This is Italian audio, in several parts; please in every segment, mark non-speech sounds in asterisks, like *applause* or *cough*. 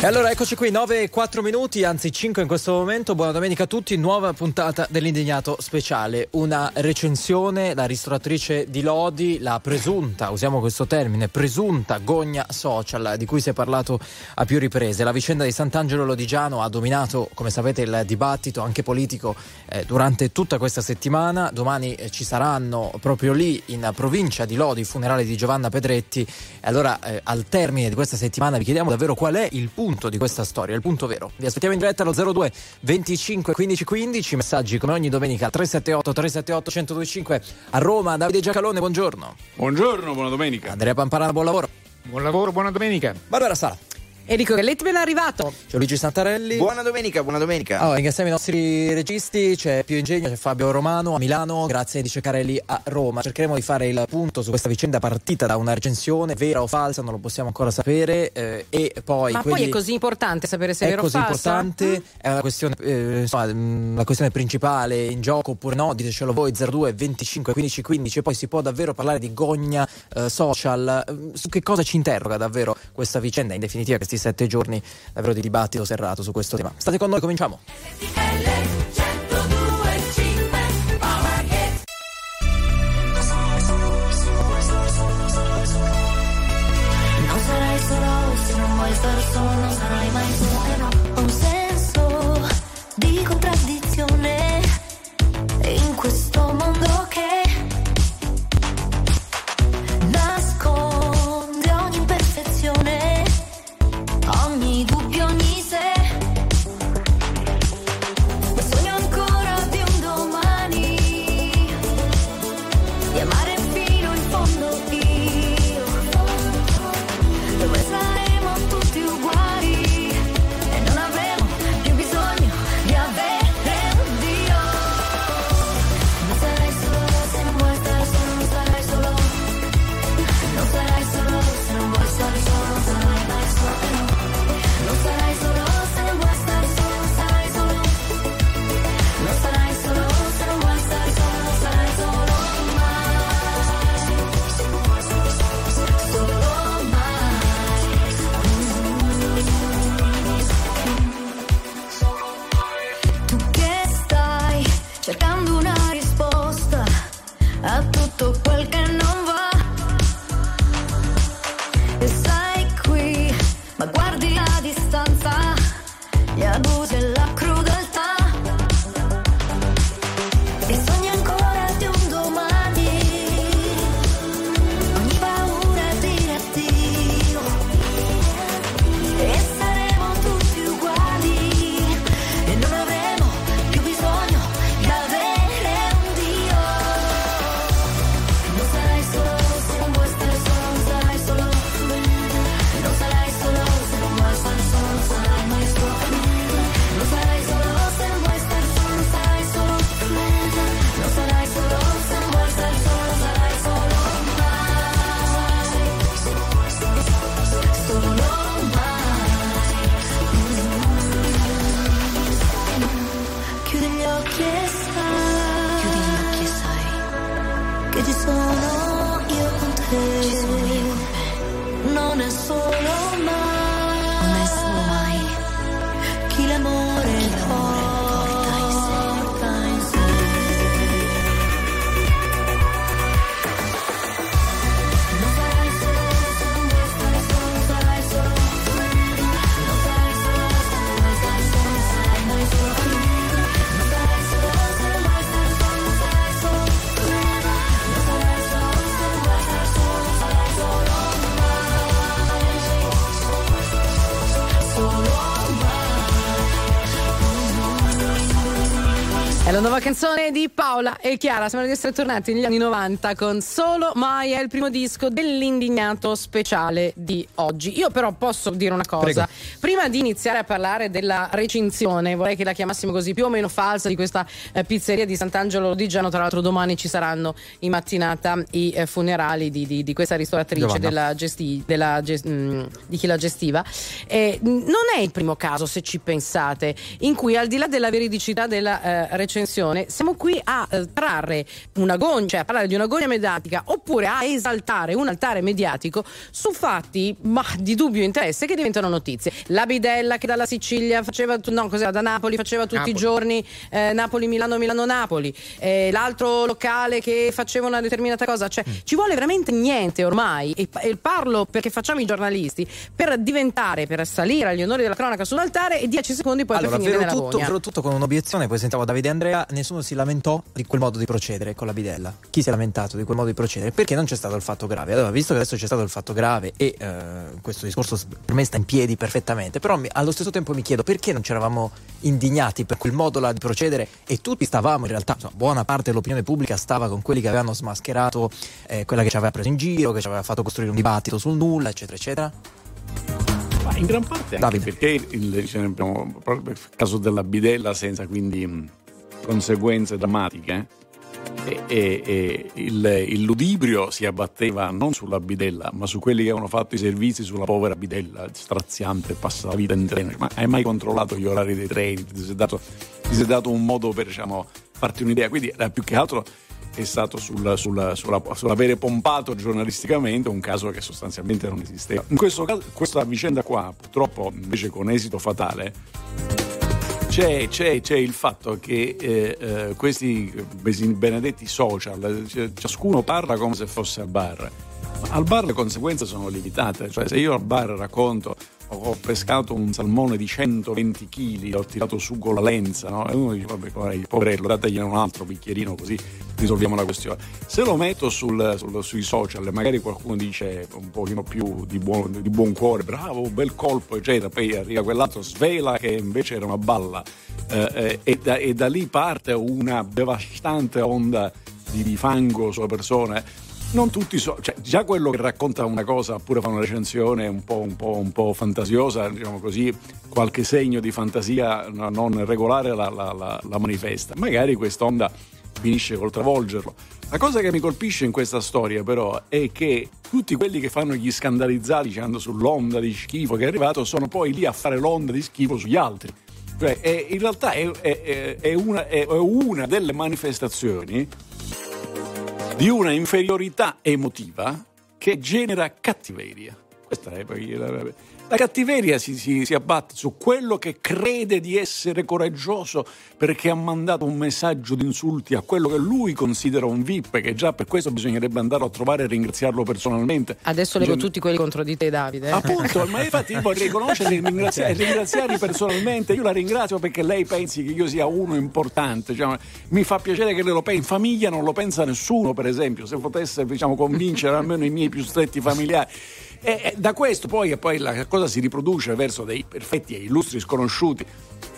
E allora eccoci qui, 9 e 4 minuti, anzi 5 in questo momento. Buona domenica a tutti, nuova puntata dell'Indignato Speciale. Una recensione, la ristoratrice di Lodi, la presunta, usiamo questo termine, presunta gogna social di cui si è parlato a più riprese. La vicenda di Sant'Angelo Lodigiano ha dominato, come sapete, il dibattito anche politico eh, durante tutta questa settimana. Domani eh, ci saranno proprio lì in provincia di Lodi i funerali di Giovanna Pedretti. E allora eh, al termine di questa settimana vi chiediamo davvero qual è il punto punto di questa storia, il punto vero. Vi aspettiamo in diretta allo 02 25 15 15, messaggi come ogni domenica 378 378 1025 a Roma. Davide Giacalone, buongiorno. Buongiorno, buona domenica. Andrea Pamparana, buon lavoro. Buon lavoro, buona domenica. Barbara Sala. Enrico Galletti ben arrivato. C'è Luigi Santarelli. Buona domenica, buona domenica. Oh, ringraziamo i nostri registi, c'è Pio Ingegno, c'è Fabio Romano a Milano, grazie di Ceccarelli a Roma. Cercheremo di fare il punto su questa vicenda partita da una recensione, vera o falsa, non lo possiamo ancora sapere. Eh, e poi Ma quelli... poi è così importante sapere se è, è vero o così falsa? importante, Mm. è una questione, eh, insomma, mh, la questione principale in gioco oppure no, ditecelo voi 02 25 15 15 e poi si può davvero parlare di gogna eh, social, Eh, su che cosa ci interroga davvero questa vicenda, in definitiva questi sette giorni davvero di dibattito serrato su questo tema. State con noi, cominciamo. Non sarai mai solo. Ho un senso di contraddizione in questo canzone di Paola e Chiara. Sembra di essere tornati negli anni 90 con Solo Mai è il primo disco dell'indignato speciale di oggi. Io però posso dire una cosa. Prego. Prima di iniziare a parlare della recinzione, vorrei che la chiamassimo così più o meno falsa di questa eh, pizzeria di Sant'Angelo Lodigiano. Tra l'altro domani ci saranno in mattinata i eh, funerali di, di- di questa ristoratrice della gesti- della ges- mh, di chi la gestiva. Eh, non è il primo caso, se ci pensate, in cui al di là della veridicità della eh, recensione, siamo qui a eh, trarre un'agonia, cioè a parlare di un'agonia mediatica oppure a esaltare un altare mediatico su fatti ma, di dubbio interesse che diventano notizie. La bidella che dalla Sicilia faceva, no, cos'era, da Napoli faceva tutti Napoli. i giorni eh, Napoli-Milano, Milano-Napoli, eh, l'altro locale che faceva una determinata cosa, cioè ci vuole veramente niente ormai e, e parlo perché facciamo i giornalisti per diventare, per salire agli onori della cronaca su un altare e 10 secondi poi allora, per finire tutto, gogna. tutto con un'obiezione, poi sentiamo Davide Andrea, nessuno si lamentò di quel modo di procedere con la bidella. Chi si è lamentato di quel modo di procedere? Perché non c'è stato il fatto grave. Allora, visto che adesso c'è stato il fatto grave e eh, questo discorso per me sta in piedi perfettamente, però mi- allo stesso tempo mi chiedo perché non ci eravamo indignati per quel modo là di procedere e tutti stavamo, in realtà, insomma, buona parte dell'opinione pubblica stava con quelli che avevano smascherato eh, quella che ci aveva preso in giro, che ci aveva fatto costruire un dibattito sul nulla, eccetera, eccetera. Ma in gran parte anche Davide. perché il, abbiamo proprio il caso della bidella senza quindi conseguenze drammatiche e, e- e il, il ludibrio si abbatteva non sulla bidella ma su quelli che avevano fatto i servizi sulla povera bidella straziante passa la vita in treno ma hai mai controllato gli orari dei treni? Ti sei dato, ti sei dato un modo per diciamo, farti un'idea? Quindi era più che altro è stato sul, sulla, sulla, sull'avere pompato giornalisticamente un caso che sostanzialmente non esisteva. In questo caso, questa vicenda qua, purtroppo invece con esito fatale, c'è, c'è- c'è il fatto che eh, eh, questi benedetti social, cioè, ciascuno parla come se fosse al bar. Al bar le conseguenze sono limitate, cioè se io al bar racconto ho, pescato un salmone di 120 kg, l'ho tirato su con la lenza, no? e uno dice vabbè guarda, poverello, dategli un altro bicchierino così risolviamo la questione. Se lo metto sul- sul- sui social magari qualcuno dice un pochino più di buon, di buon cuore, bravo, bel colpo, eccetera, poi arriva quell'altro, svela che invece era una balla eh, eh, e, da, e da lì parte una devastante onda di, di fango sulla persona. Non tutti so, cioè, già quello che racconta una cosa oppure fa una recensione un po', un po', un po' fantasiosa, diciamo così, qualche segno di fantasia no- non regolare la, la- la- la manifesta. Magari quest'onda finisce col travolgerlo. La cosa che mi colpisce in questa storia, però, è che tutti quelli che fanno gli scandalizzati dicendo sull'onda di schifo che è arrivato sono poi lì a fare l'onda di schifo sugli altri. Cioè, è- in realtà è- è- è una, è una delle manifestazioni di una inferiorità emotiva che genera cattiveria. Questa è la, cattiveria si, si- si abbatte su quello che crede di essere coraggioso perché ha mandato un messaggio di insulti a quello che lui considera un VIP, che già per questo bisognerebbe andarlo a trovare e ringraziarlo personalmente. Adesso leggo Gen- tutti quelli contro di te, Davide. Appunto, ma infatti io vorrei riconoscerli e ringraziare, ringraziarli personalmente. Io la ringrazio perché lei pensi che io sia uno importante. Cioè, mi fa piacere che lo pensi. In famiglia non lo pensa nessuno, per esempio, se potesse diciamo, convincere almeno i miei più stretti familiari. E, da questo poi, poi la cosa si riproduce verso dei perfetti e illustri sconosciuti,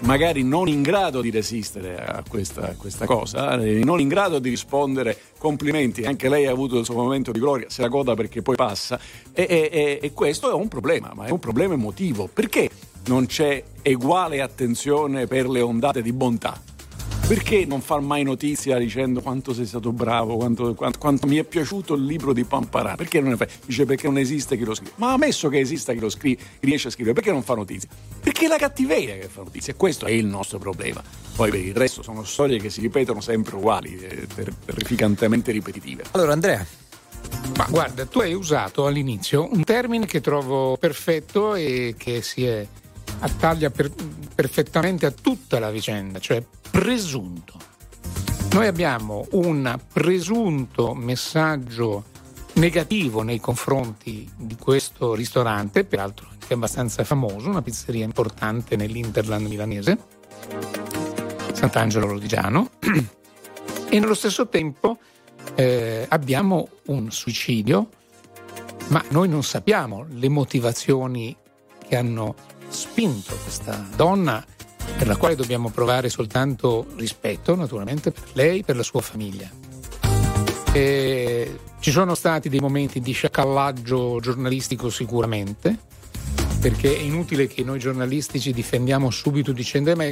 magari non in grado di resistere a questa, a questa cosa, eh, non in grado di rispondere complimenti. Anche lei ha avuto il suo momento di gloria, se la goda perché poi passa. E- e- e questo è un problema, ma è un problema emotivo. Perché non c'è uguale attenzione per le ondate di bontà? Perché non far mai notizia dicendo quanto sei stato bravo, quanto, quanto- quanto mi è piaciuto il libro di Pamparà? Perché non ne fai? Dice perché non esiste chi lo scrive. Ma ammesso che esista chi lo scrive, chi riesce a scrivere, perché non fa notizia? Perché è la cattiveria che fa notizia, e questo è il nostro problema. Poi per il resto sono storie che si ripetono sempre uguali, eh, ter- terrificantemente ripetitive. Allora, Andrea, Ma guarda, tu hai usato all'inizio un termine che trovo perfetto e che si è- attaglia per- perfettamente a tutta la vicenda, cioè presunto. Noi abbiamo un presunto messaggio negativo nei confronti di questo ristorante, peraltro anche abbastanza famoso, una pizzeria importante nell'Interland milanese, Sant'Angelo Lodigiano, e nello stesso tempo eh, abbiamo un suicidio, ma noi non sappiamo le motivazioni che hanno spinto questa donna, per la quale dobbiamo provare soltanto rispetto, naturalmente, per lei e per la sua famiglia. E ci sono stati dei momenti di sciacallaggio giornalistico sicuramente, perché è inutile che noi giornalisti ci difendiamo subito dicendo "Eh, ma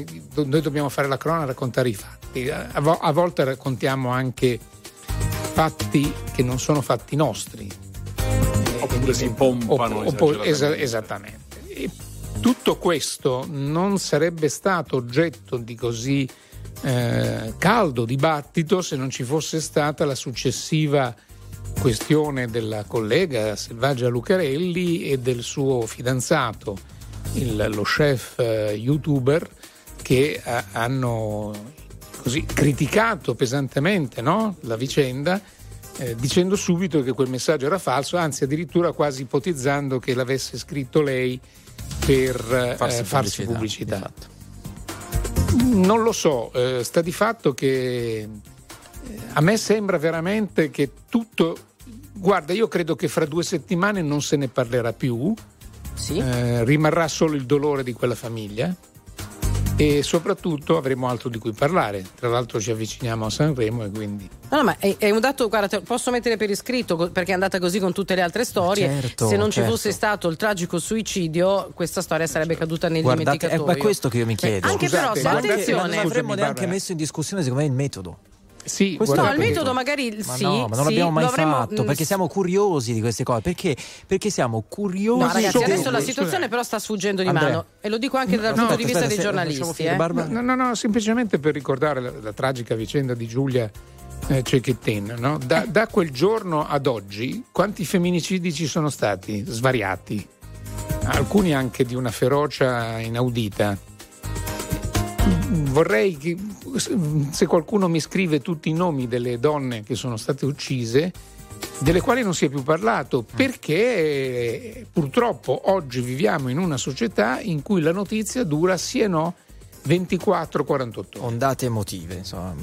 noi dobbiamo fare la cronaca, raccontare i fatti. A, vo- a volte raccontiamo anche fatti che non sono fatti nostri. Oppure si pompano. Oppo- oppo- esageratamente. esa- esattamente. Tutto questo non sarebbe stato oggetto di così eh, caldo dibattito se non ci fosse stata la successiva questione della collega Selvaggia Lucarelli e del suo fidanzato, il- lo chef eh, youtuber, che eh, hanno così criticato pesantemente no? la vicenda, eh, dicendo subito che quel messaggio era falso, anzi addirittura quasi ipotizzando che l'avesse scritto lei per eh, farsi, pubblicità. esatto. Non lo so, eh, sta di fatto che eh, a me sembra veramente che tutto... Guarda, io credo che fra due settimane non se ne parlerà più, Sì. eh, rimarrà solo il dolore di quella famiglia e soprattutto avremo altro di cui parlare. Tra l'altro ci avviciniamo a Sanremo e quindi... No, no, ma è, è un dato, guarda, posso mettere per iscritto perché è andata così con tutte le altre storie. Certo, Se non certo. ci fosse stato il tragico suicidio, questa storia sarebbe caduta nel Guardate, è, dimenticatoio. è questo che io mi chiedo. Anche però, Scusate, se guardate- attenzione, non avremmo neanche Barbara. messo in discussione secondo me il metodo. Sì, Questo- No, il metodo magari Ma sì. no, ma non sì, l'abbiamo mai lo avremmo- fatto perché siamo curiosi di queste cose. Perché? Perché siamo curiosi. No, ragazzi, adesso la situazione però sta sfuggendo di Andrea. mano e lo dico anche dal no, punto di vista aspetta, dei giornalisti. eh. Barbara. No, no, no, semplicemente per ricordare la, la tragica vicenda di Giulia eh, Cecchettin. no? Da, da quel giorno ad oggi, quanti femminicidi ci sono stati? Svariati. Alcuni anche di una ferocia inaudita. Vorrei che se qualcuno mi scrive tutti i nomi delle donne che sono state uccise, delle quali non si è più parlato, perché eh, purtroppo oggi viviamo in una società in cui la notizia dura sì e no 24-48 ore. ondate emotive. Insomma.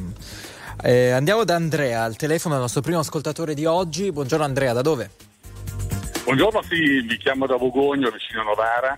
Eh, andiamo da Andrea al telefono, il nostro primo ascoltatore di oggi. Buongiorno Andrea, da dove? Buongiorno, sì, vi chiamo da Bogogno, vicino a Novara.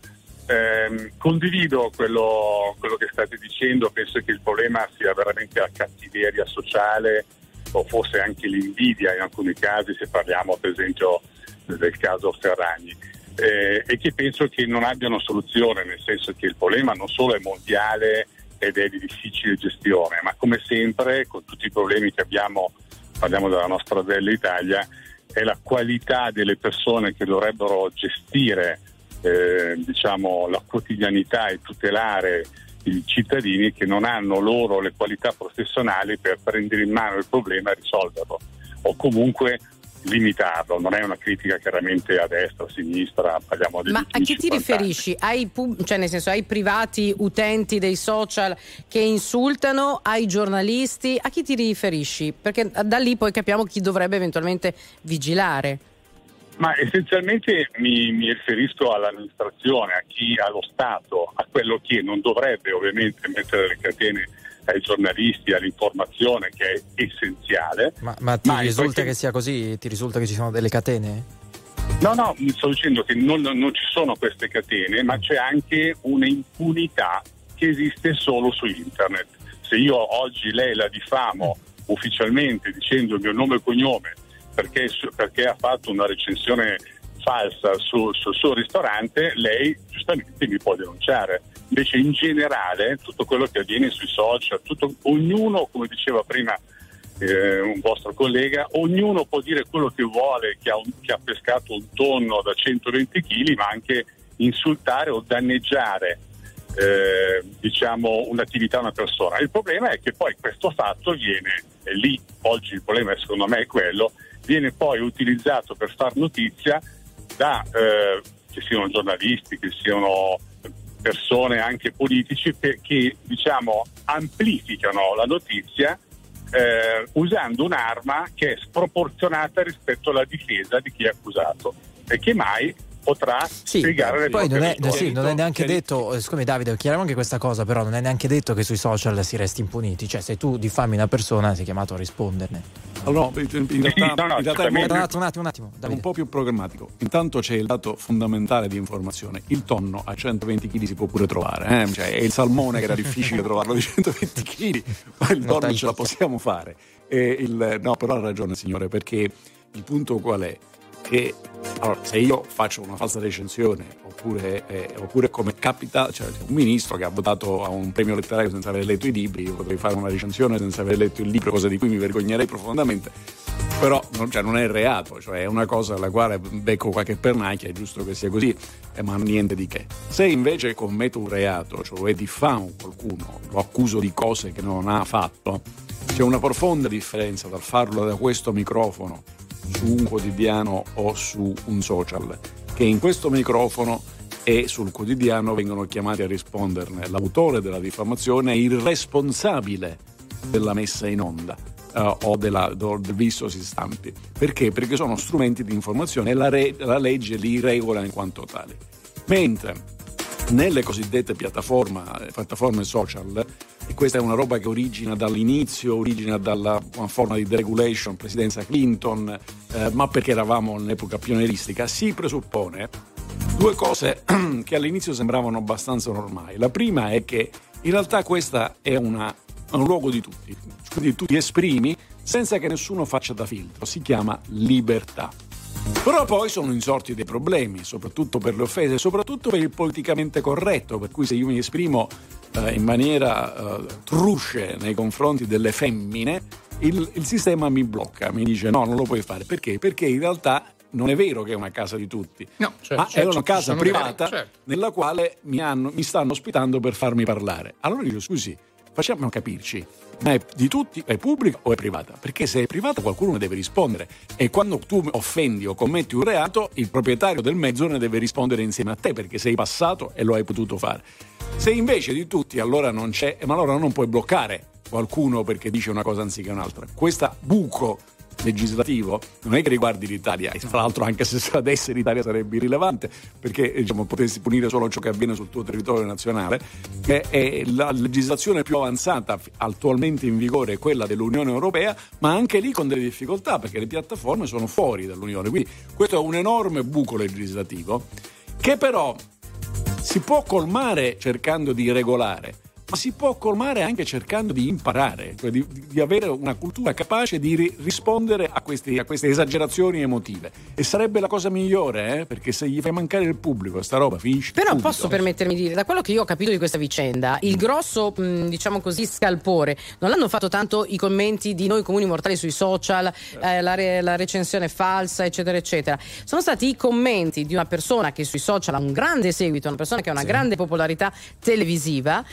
Ehm, condivido quello, quello che state dicendo, penso che il problema sia veramente la cattiveria sociale o forse anche l'invidia in alcuni casi, se parliamo per esempio del caso Ferragni, eh, e che penso che non abbiano soluzione, nel senso che il problema non solo è mondiale ed è di difficile gestione, ma come sempre con tutti i problemi che abbiamo, parliamo della nostra bella Italia, è la qualità delle persone che dovrebbero gestire eh, diciamo, la quotidianità e tutelare i cittadini che non hanno loro le qualità professionali per prendere in mano il problema e risolverlo o comunque limitarlo. Non è una critica chiaramente a destra, a sinistra, parliamo di Ma a chi ti riferisci? Ai, pub- cioè nel senso, ai privati utenti dei social che insultano, ai giornalisti? A chi ti riferisci? Perché da lì poi capiamo chi dovrebbe eventualmente vigilare. Ma essenzialmente mi, mi riferisco all'amministrazione, a chi allo Stato, a quello che non dovrebbe ovviamente mettere le catene ai giornalisti, all'informazione che è essenziale. Ma, ma ti Ma risulta che sia così? Ti risulta che ci sono delle catene? No, no, mi sto dicendo che non, non ci sono queste catene, ma c'è anche un'impunità che esiste solo su internet. Se io oggi lei la diffamo ufficialmente dicendo il mio nome e cognome perché, perché ha fatto una recensione falsa sul, sul suo ristorante, lei giustamente mi può denunciare. Invece in generale tutto quello che avviene sui social, tutto- ognuno, come diceva prima eh, un vostro collega, ognuno può dire quello che vuole, che ha, che ha pescato un tonno da 120 kg, ma anche insultare o danneggiare eh, diciamo un'attività una persona. Il problema è che poi questo fatto viene, e lì oggi il problema secondo me è quello, viene poi utilizzato per far notizia da eh, che siano giornalisti, che siano persone anche politici che, diciamo amplificano la notizia eh, usando un'arma che è sproporzionata rispetto alla difesa di chi è accusato. E che mai potrà Sì, spiegare le poi non è, sì, non è neanche detto, eh, siccome Davide, chiariamo anche questa cosa, però non è neanche detto che sui social si resti impuniti, cioè se tu diffami una persona sei chiamato a risponderne. Allora, in realtà, no, no, in realtà è certamente. molto- Un attimo, un attimo, un attimo, un po' più programmatico. Intanto c'è il dato fondamentale di informazione. Il tonno a 120 kg si può pure trovare. eh? Cioè, è il salmone che era difficile trovarlo di *laughs* 120 kg, ma il tonno ce la possiamo fare. E il- no, però ha ragione, signore, perché il punto qual è? Che allora, se io faccio una falsa recensione, oppure, eh, oppure come capita, cioè un ministro che ha votato a un premio letterario senza aver letto i libri, io potrei fare una recensione senza aver letto il libro, cosa di cui mi vergognerei profondamente. Però non, cioè, non è reato, cioè è una cosa alla quale becco qualche pernacchia, è giusto che sia così, eh, ma niente di che. Se invece commetto un reato, cioè diffamo qualcuno, lo accuso di cose che non ha fatto, c'è una profonda differenza dal farlo da questo microfono su un quotidiano o su un social, che in questo microfono e sul quotidiano vengono chiamati a risponderne l'autore della diffamazione e il responsabile della messa in onda. eh, o della, del vistosi stampi. Perché? Perché sono strumenti di informazione e la, re- la legge li regola in quanto tali. Mentre nelle cosiddette piattaforme, piattaforme social, questa è una roba che origina dall'inizio, origina dalla forma di deregulation, presidenza Clinton, eh, ma perché eravamo all'epoca pionieristica, si presuppone due cose *clears throat* che all'inizio sembravano abbastanza normali. La prima è che in realtà questa è una- un luogo di tutti, quindi tu ti esprimi senza che nessuno faccia da filtro, si chiama libertà. Però poi sono insorti dei problemi, soprattutto per le offese, soprattutto per il politicamente corretto, per cui se io mi esprimo eh, in maniera eh, trusce nei confronti delle femmine, il, il sistema mi blocca, mi dice no, non lo puoi fare. Perché? Perché in realtà non è vero che è una casa di tutti, No, certo, ma certo, è una ci casa privata delle- certo. nella quale mi, hanno- mi stanno ospitando per farmi parlare. Allora dico scusi, facciamo capirci, ma è di tutti, è pubblica o è privata? Perché se è privata qualcuno ne deve rispondere e quando tu offendi o commetti un reato, il proprietario del mezzo ne deve rispondere insieme a te perché sei passato e lo hai potuto fare. Se invece di tutti allora non c'è, ma allora non puoi bloccare qualcuno perché dice una cosa anziché un'altra. Questo buco legislativo non è che riguardi l'Italia, e tra l'altro anche se *laughs* scadesse l'Italia sarebbe irrilevante perché diciamo, potessi punire solo ciò che avviene sul tuo territorio nazionale, che è la legislazione più avanzata attualmente in vigore è quella dell'Unione Europea, ma anche lì con delle difficoltà perché le piattaforme sono fuori dall'Unione, quindi questo è un enorme buco legislativo che però si può colmare cercando di regolare, ma si può colmare anche cercando di imparare, cioè di, di avere una cultura capace di ri- rispondere a, questi- a queste esagerazioni emotive. E sarebbe la cosa migliore, eh? perché se gli fai mancare il pubblico, sta roba finisce. Però subito. posso permettermi di dire, da quello che io ho capito di questa vicenda, il grosso, mh, diciamo così, scalpore non l'hanno fatto tanto i commenti di noi comuni mortali sui social, eh, la, re- la recensione falsa, eccetera, eccetera. Sono stati i commenti di una persona che sui social ha un grande seguito, una persona che ha una grande popolarità televisiva,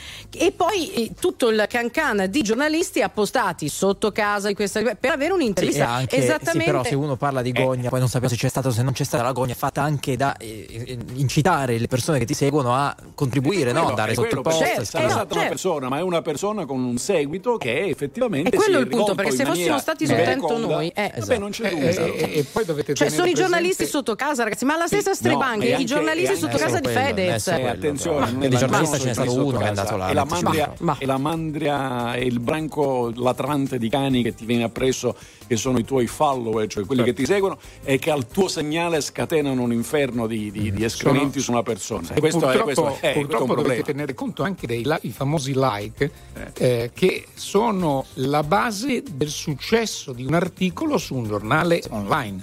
e poi eh, tutto il cancan di giornalisti appostati sotto casa di questa per avere Sì, un'intervista anche, esattamente sì, però se uno parla di gogna, poi non sappiamo se c'è stato o se non c'è stata la gogna, è fatta anche da eh, eh, incitare le persone che ti seguono a contribuire, no? a Quello- dare è sotto il post. Certo, no, stata una certo. persona, ma è una persona con un seguito che effettivamente È quello il punto, perché se fossimo stati soltanto noi, eh. vabbè, non c'è Eh, dubbio. eh, eh, e poi dovete Cioè, sono i presente- giornalisti sotto casa, ragazzi, ma la stessa no, Strebanghe, e i giornalisti sotto casa di Fedez. eh, sì, Eh, attenzione, E di è la- giornalista ce n'è stato uno che è andato là. E mandria, Ma- ma- e la mandria e il branco latrante di cani che ti viene appresso, che sono i tuoi follower, cioè quelli che ti seguono, e che al tuo segnale scatenano un inferno di, di- di escrementi su una persona. E questo purtroppo, è, questo è- è purtroppo problema. dovete tenere conto anche dei la- i famosi like eh, che sono la base del successo di un articolo su un giornale online.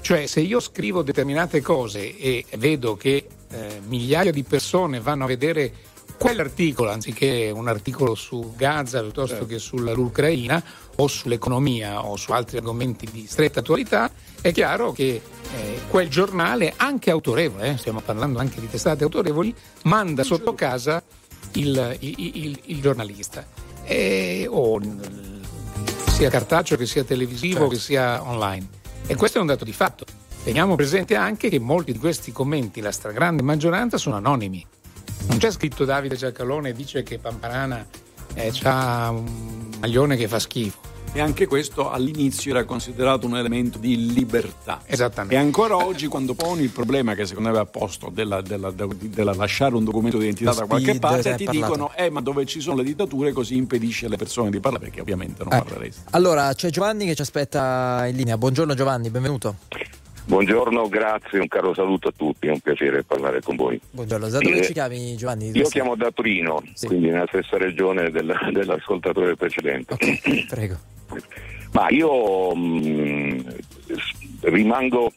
Cioè se io scrivo determinate cose e vedo che eh, migliaia di persone vanno a vedere quell'articolo anziché un articolo su Gaza piuttosto Certo. che sull'Ucraina o sull'economia o su altri argomenti di stretta attualità, è chiaro che eh, quel giornale, anche autorevole, eh, stiamo parlando anche di testate autorevoli, manda sotto casa il, il- il- il giornalista. E- o sia cartaceo che sia televisivo che sia online. E questo è un dato di fatto. Teniamo presente anche che molti di questi commenti, la stragrande maggioranza, sono anonimi. Non c'è scritto Davide Giacalone e dice che Pamparana ha un maglione che fa schifo. E anche questo all'inizio era considerato un elemento di libertà. Esattamente. E ancora oggi, quando poni il problema che secondo me va posto della, della- della- della lasciare un documento di identità da qualche parte, ti parlato. dicono: Eh, ma dove ci sono le dittature, così impedisce alle persone di parlare, perché ovviamente non Eh, parleresti. Allora, c'è Giovanni che ci aspetta in linea. Buongiorno Giovanni, benvenuto. Buongiorno, grazie, un caro saluto a tutti, è un piacere parlare con voi. Buongiorno, da dove Eh, ci chiami Giovanni? Io chiamo da Torino, Sì. quindi nella stessa regione del- dell'ascoltatore precedente. Ok, prego. Ma io mh, s- rimango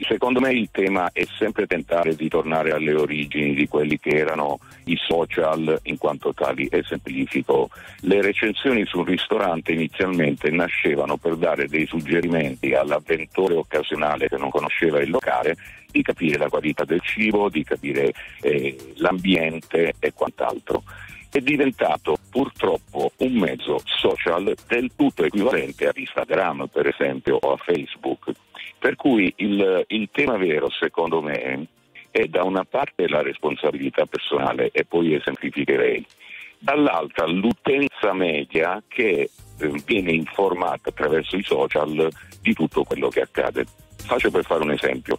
Secondo me il tema è sempre tentare di tornare alle origini di quelli che erano i social in quanto tali e semplifico. Le recensioni su un ristorante inizialmente nascevano per dare dei suggerimenti all'avventore occasionale che non conosceva il locale di capire la qualità del cibo, di capire eh, l'ambiente e quant'altro è diventato purtroppo un mezzo social del tutto equivalente a Instagram, per esempio, o a Facebook. Per cui il, il tema vero, secondo me, è da una parte la responsabilità personale e poi esemplificherei, dall'altra l'utenza media che eh, viene informata attraverso i social di tutto quello che accade. Faccio per fare un esempio.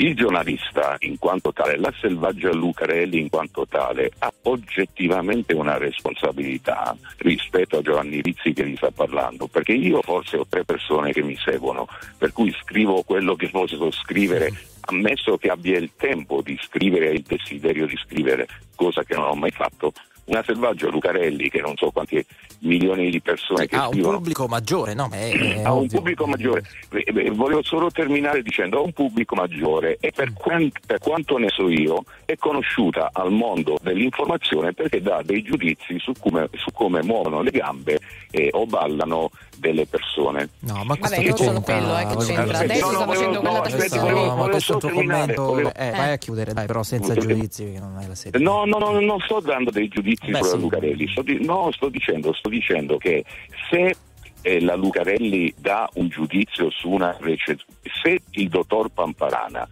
Il giornalista, in quanto tale, la selvaggia Lucarelli, in quanto tale, ha oggettivamente una responsabilità rispetto a Giovanni Rizzi che vi sta parlando, perché io forse ho tre persone che mi seguono, per cui scrivo quello che posso scrivere, ammesso che abbia il tempo di scrivere e il desiderio di scrivere, cosa che non ho mai fatto. Una selvaggia Lucarelli, che non so quanti milioni di persone che ha un scrivono pubblico maggiore, no? È, è ha un ovvio. pubblico maggiore. Eh, eh, Volevo solo terminare dicendo ha un pubblico maggiore e per, quan- per quanto ne so io è conosciuta al mondo dell'informazione perché dà dei giudizi su come, su come muovono le gambe eh, o ballano delle persone. No, ma questo Vabbè, che non solo quello, eh, che c'entra. Adesso no, sta no, facendo volevo- quella no, Questo, volevo- ma volevo questo tuo commento. volevo- Eh, vai a chiudere, dai, però senza Volevo- giudizi, perché non hai la sede. No, no, no, non sto dando dei giudizi Beh, sulla sì. Lucarelli, sto di- no, sto dicendo, sto dicendo che se eh, la Lucarelli dà un giudizio su una recensione, se il dottor Pamparana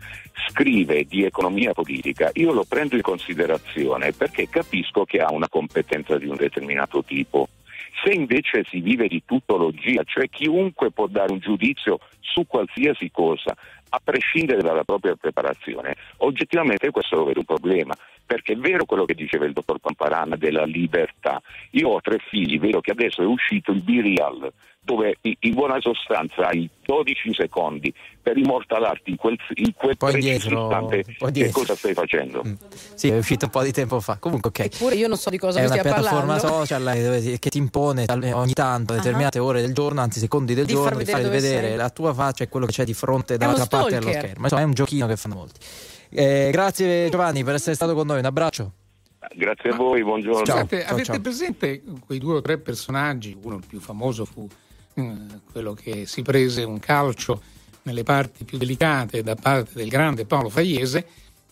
scrive di economia politica, io lo prendo in considerazione perché capisco che ha una competenza di un determinato tipo. Se invece si vive di tutologia, cioè chiunque può dare un giudizio su qualsiasi cosa, a prescindere dalla propria preparazione, oggettivamente questo lo vedo un problema, perché è vero quello che diceva il dottor Pamparana della libertà. Io ho tre figli, vedo che adesso è uscito il B-Real, dove in buona sostanza hai 12 secondi per immortalarti in quel, in quel Poi preciso dietro- istante poi che dietro. cosa stai facendo. Mm. Sì, è uscito un po' di tempo fa. Comunque, ok. Eppure io non so di cosa È mi una stia piattaforma parlando. social eh, che ti impone tal- ogni tanto determinate ore del giorno, anzi secondi del Di giorno, far di vedere far dove vedere sei. la tua faccia e quello che c'è di fronte dall'altra parte dello schermo. Insomma, è un giochino che fanno molti. Eh, grazie Giovanni per essere stato con noi, un abbraccio. Grazie a voi, buongiorno. Ciao. Scusate, avete ciao. presente quei due o tre personaggi? Uno il più famoso fu eh, quello che si prese un calcio nelle parti più delicate da parte del grande Paolo Faiese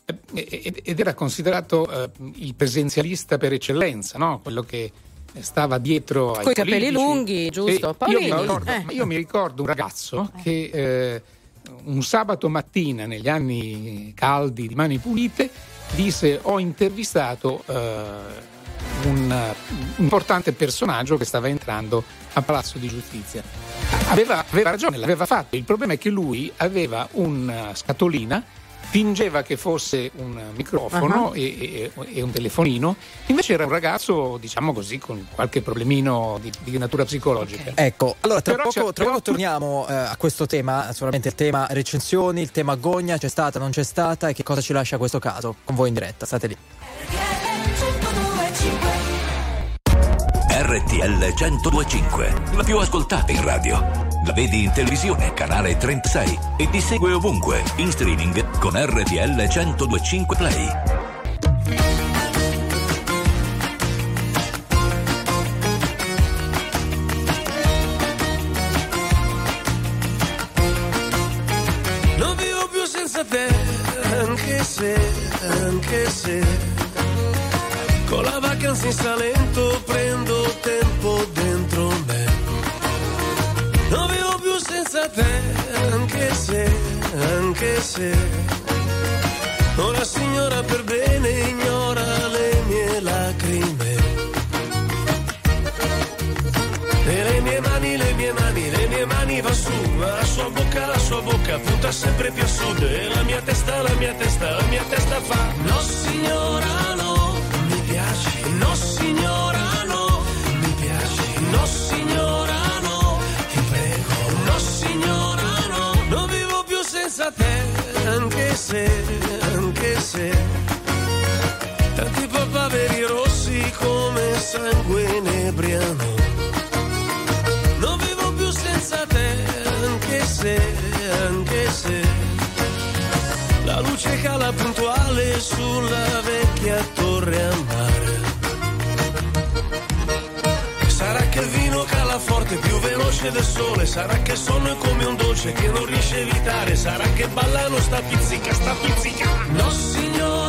eh, ed ed era considerato eh, il presenzialista per eccellenza, no? quello che stava dietro ai Coi capelli politici. lunghi, giusto? Io, mi ricordo, eh. ma io mi ricordo un ragazzo che eh, un sabato mattina negli anni caldi di Mani Pulite disse ho intervistato eh, un importante personaggio che stava entrando a Palazzo di Giustizia. Aveva, aveva ragione, l'aveva fatto. Il problema è che lui aveva una scatolina, fingeva che fosse un microfono Ah. e, e- e un telefonino, invece era un ragazzo, diciamo così, con qualche problemino di, di natura psicologica. Ecco, allora tra poco, tra però poco torniamo eh, a questo tema, sicuramente il tema recensioni, il tema gogna, c'è stata, non c'è stata e che cosa ci lascia questo caso con voi in diretta, state lì. RTL 1025, la più ascoltata in radio. La vedi in televisione, canale 36 e ti segue ovunque, in streaming con RTL 1025 Play. Non vivo più senza te, anche se, anche se con la vacanza in Salento prendo tempo dentro senza te, anche se, anche se una signora per bene ignora le mie lacrime. E le mie mani, le mie mani, le mie mani va su, ma la sua bocca, la sua bocca punta sempre più a sud. E la mia testa, la mia testa, la mia testa fa. No signora no, senza te, anche se, anche se. Tanti papaveri rossi come sangue nebriano. Non vivo più senza te, anche se, anche se scuola puntuale sulla vecchia torre a mare. Veloce del sole, sarà che sonno è come un dolce che non riesce a evitare, sarà che ballano sta pizzica, sta pizzica. No signora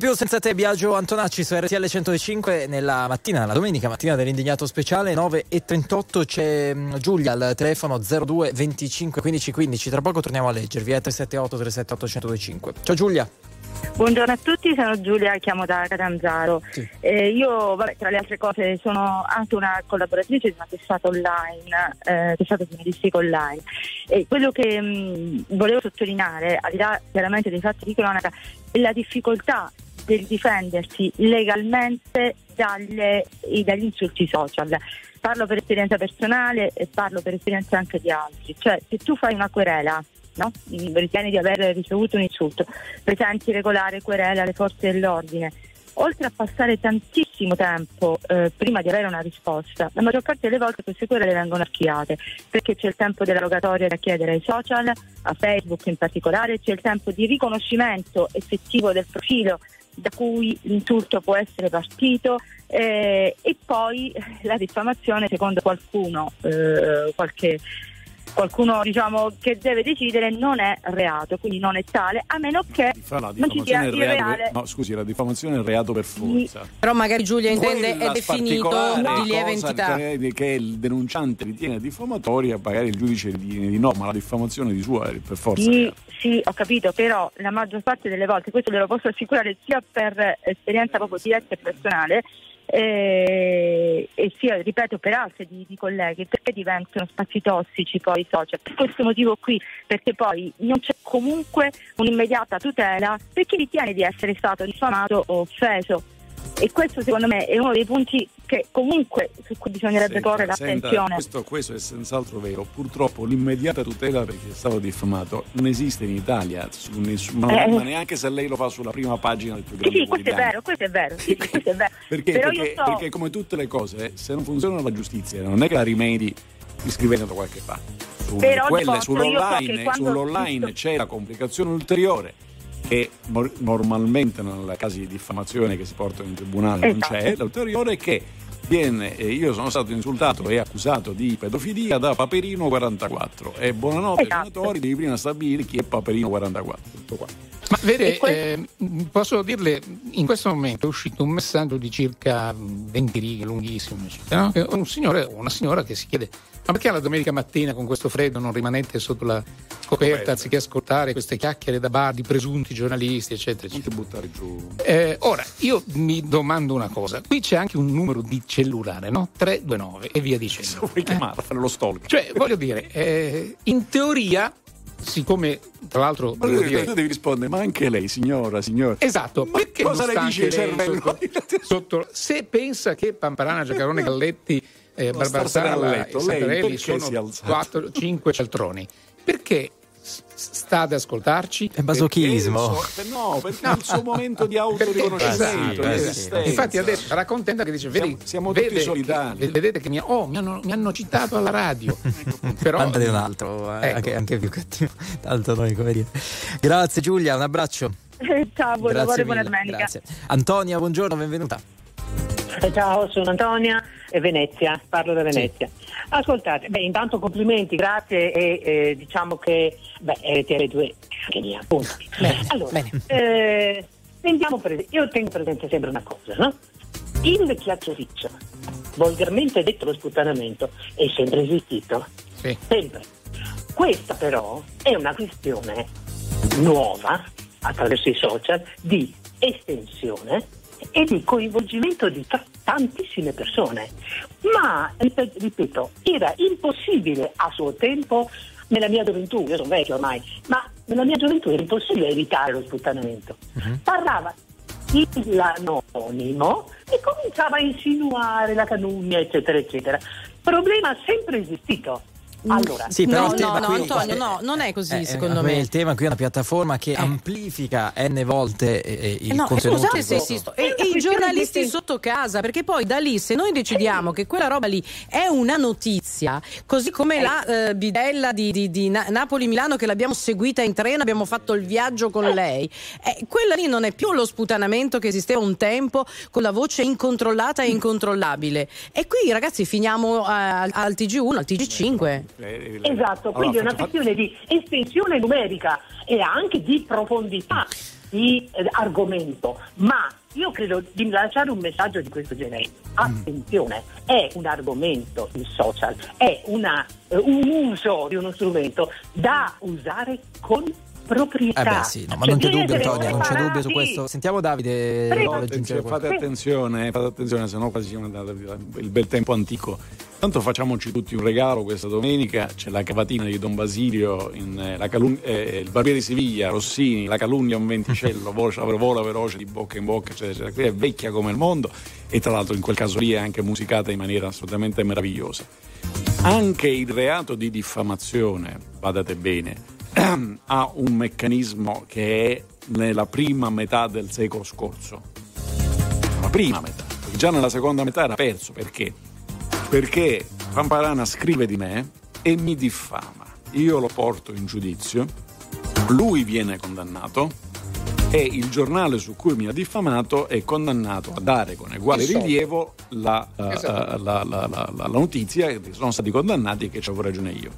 più senza te, Biagio Antonacci su RTL 105 nella mattina, la domenica mattina dell'indignato speciale 9 e 38 c'è mm, Giulia al telefono 02 25 15 15. Tra poco torniamo a leggervi, è 378 378 1025. Ciao Giulia. Buongiorno a tutti, sono Giulia, chiamo da Catanzaro. Eh, io, vabbè, tra le altre cose, sono anche una collaboratrice di una testata online, eh, testata giornalistica online. E quello che mh, volevo sottolineare, al di là chiaramente dei fatti di cronaca, è la difficoltà del difendersi legalmente dalle- dagli insulti social. Parlo per esperienza personale e parlo per esperienza anche di altri. Cioè, se tu fai una querela no? ritieni di aver ricevuto un insulto, presenti regolare querela alle forze dell'ordine, oltre a passare tantissimo tempo eh, prima di avere una risposta, la maggior parte delle volte queste querele vengono archiviate perché c'è il tempo della rogatoria da chiedere ai social, a Facebook in particolare, c'è il tempo di riconoscimento effettivo del profilo da cui l'insulto può essere partito eh, e poi la diffamazione secondo qualcuno, eh, qualche qualcuno diciamo che deve decidere non è reato, quindi non è tale, a meno che non ci sia il reale. per- no, scusi, la diffamazione è il reato per forza. Però magari Giulia intende Quella è definito di lieve entità. che, che il denunciante ritiene diffamatoria, magari il giudice ritiene di no, ma la diffamazione di sua è per forza. Sì, sì, ho capito, però la maggior parte delle volte, questo ve lo posso assicurare sia per esperienza proprio diretta e personale, eh, e sia, ripeto, per altri di, di colleghi, perché diventano spazi tossici poi i social. Per questo motivo qui, perché poi non c'è comunque un'immediata tutela per chi ritiene di essere stato diffamato o offeso. E questo secondo me è uno dei punti che comunque su cui bisognerebbe Senta, porre senta, l'attenzione. questo, questo è senz'altro vero. Purtroppo l'immediata tutela perché è stato diffamato non esiste in Italia, su nessun- ma- Eh. ma neanche se lei lo fa sulla prima pagina del Sì, programma sì, questo è vero, questo è vero, sì, sì, *laughs* questo è vero. Perché, perché- so, perché come tutte le cose, se non funziona la giustizia, non è che la rimedi iscrivendo da qualche parte. Su Però quelle, Alfonso, io so sull'online, quando- sull'online c'è la complicazione ulteriore che mor- normalmente nei casi di diffamazione che si portano in tribunale non Esatto. c'è, l'ulteriore è che viene, io sono stato insultato e accusato di pedofilia da Paperino 44 e buonanotte Esatto. senatori, devi prima stabilire chi è Paperino 44. Tutto qua. Ma vede, que- eh, posso dirle, in questo momento è uscito un messaggio di circa 20 righe, lunghissimo, no? Un signore o una signora che si chiede ma perché la domenica mattina con questo freddo non rimanete sotto la coperta anziché ascoltare queste chiacchiere da bar di presunti giornalisti, eccetera, eccetera. Non buttare giù. Eh, ora, io mi domando una cosa, qui c'è anche un numero di cellulare, no? 329 e via dicendo. Vuoi chiamarla, fare lo stalk? Cioè, voglio dire, eh, in teoria, siccome tra l'altro Ma tu, dire, devi rispondere, ma anche lei, signora, signora. Esatto, Ma perché cosa non le sta dice il cervello? sotto, sotto- se pensa che Pamparana, Giacarone, *laughs* Galletti, eh, Barbarsala letto, e Santarelli sono alzato? 4, 5 cialtroni, perché s- sta ad ascoltarci? È masochismo. Perché suo- no, perché è il suo momento di *laughs* autoriconoscimento, Esatto, di sì. esistenza. Infatti adesso sarà contenta che dice vedi, Siamo- siamo tutti vede solidali. che- vedete che mi, oh, mi, hanno, mi hanno citato alla radio *laughs* però Mandate un altro, eh, Ecco. anche, anche più cattivo. *laughs* Tanto noi, come dire. Grazie Giulia, un abbraccio. Ciao, buon lavoro e buona domenica. grazie. Antonia, buongiorno, benvenuta. Ciao, sono Antonia e Venezia, parlo da Venezia. Ascoltate, beh, intanto complimenti, grazie e eh, diciamo che beh, RTL2 anche mia, appunto. Allora, bene. eh, teniamo prese- io tengo presente sempre una cosa, no? Il chiacchiericcio, volgarmente detto lo sputtanamento, è sempre esistito. Sì. Sempre. Questa però è una questione nuova, attraverso i social, di estensione e di coinvolgimento di ta- tantissime persone. Ma, ripet- ripeto, era impossibile a suo tempo, nella mia gioventù, io sono vecchio ormai, ma nella mia gioventù era impossibile evitare lo sputtanamento. Parlava l'anonimo e cominciava a insinuare la calunnia, eccetera, eccetera. Problema sempre esistito. Allora, Sì, però no, il tema no, no, qui- Antonio, eh, no, non è così eh, secondo eh, me. Il tema qui è una piattaforma che amplifica n volte eh, eh, il Eh no, contenuto. scusate se. È E, e i giornalisti sotto casa, perché poi da lì se noi decidiamo che quella roba lì è una notizia, così come la eh, bidella di, di- di Na- Napoli-Milano che l'abbiamo seguita in treno, abbiamo fatto il viaggio con lei, eh, quella lì non è più lo sputanamento che esisteva un tempo con la voce incontrollata e incontrollabile. E qui ragazzi finiamo eh, al, al TG1, al TG5. Eh, Esatto, quindi è una questione di estensione numerica e anche di profondità di eh, argomento, ma io credo di lanciare un messaggio di questo genere. Attenzione, è un argomento il social, è una, eh, un uso di uno strumento da usare con proprietà. Eh beh sì, no, ma Cioè, non c'è dubbio Antonia, non c'è dubbio su questo. Sentiamo Davide Prego. Attenzione, qualcosa. fate attenzione, fate attenzione, se no quasi siamo andati il bel tempo antico. Tanto facciamoci tutti un regalo questa domenica, c'è la cavatina di Don Basilio, in, eh, la calun- eh, il barbiere di Siviglia, Rossini, la calunnia un venticello, *laughs* voce- vola veloce di bocca in bocca, eccetera, eccetera. Qui è vecchia come il mondo e tra l'altro in quel caso lì è anche musicata in maniera assolutamente meravigliosa. Anche il reato di diffamazione, badate bene, *clears throat* ha un meccanismo che è nella prima metà del secolo scorso. La prima metà, perché già nella seconda metà era perso. Perché? Perché Pamparana scrive di me e mi diffama. Io lo porto in giudizio, lui viene condannato e il giornale su cui mi ha diffamato è condannato a dare con uguale Esatto. rilievo la, eh, Esatto. la- la- la- notizia che sono stati condannati e che avevo ragione io.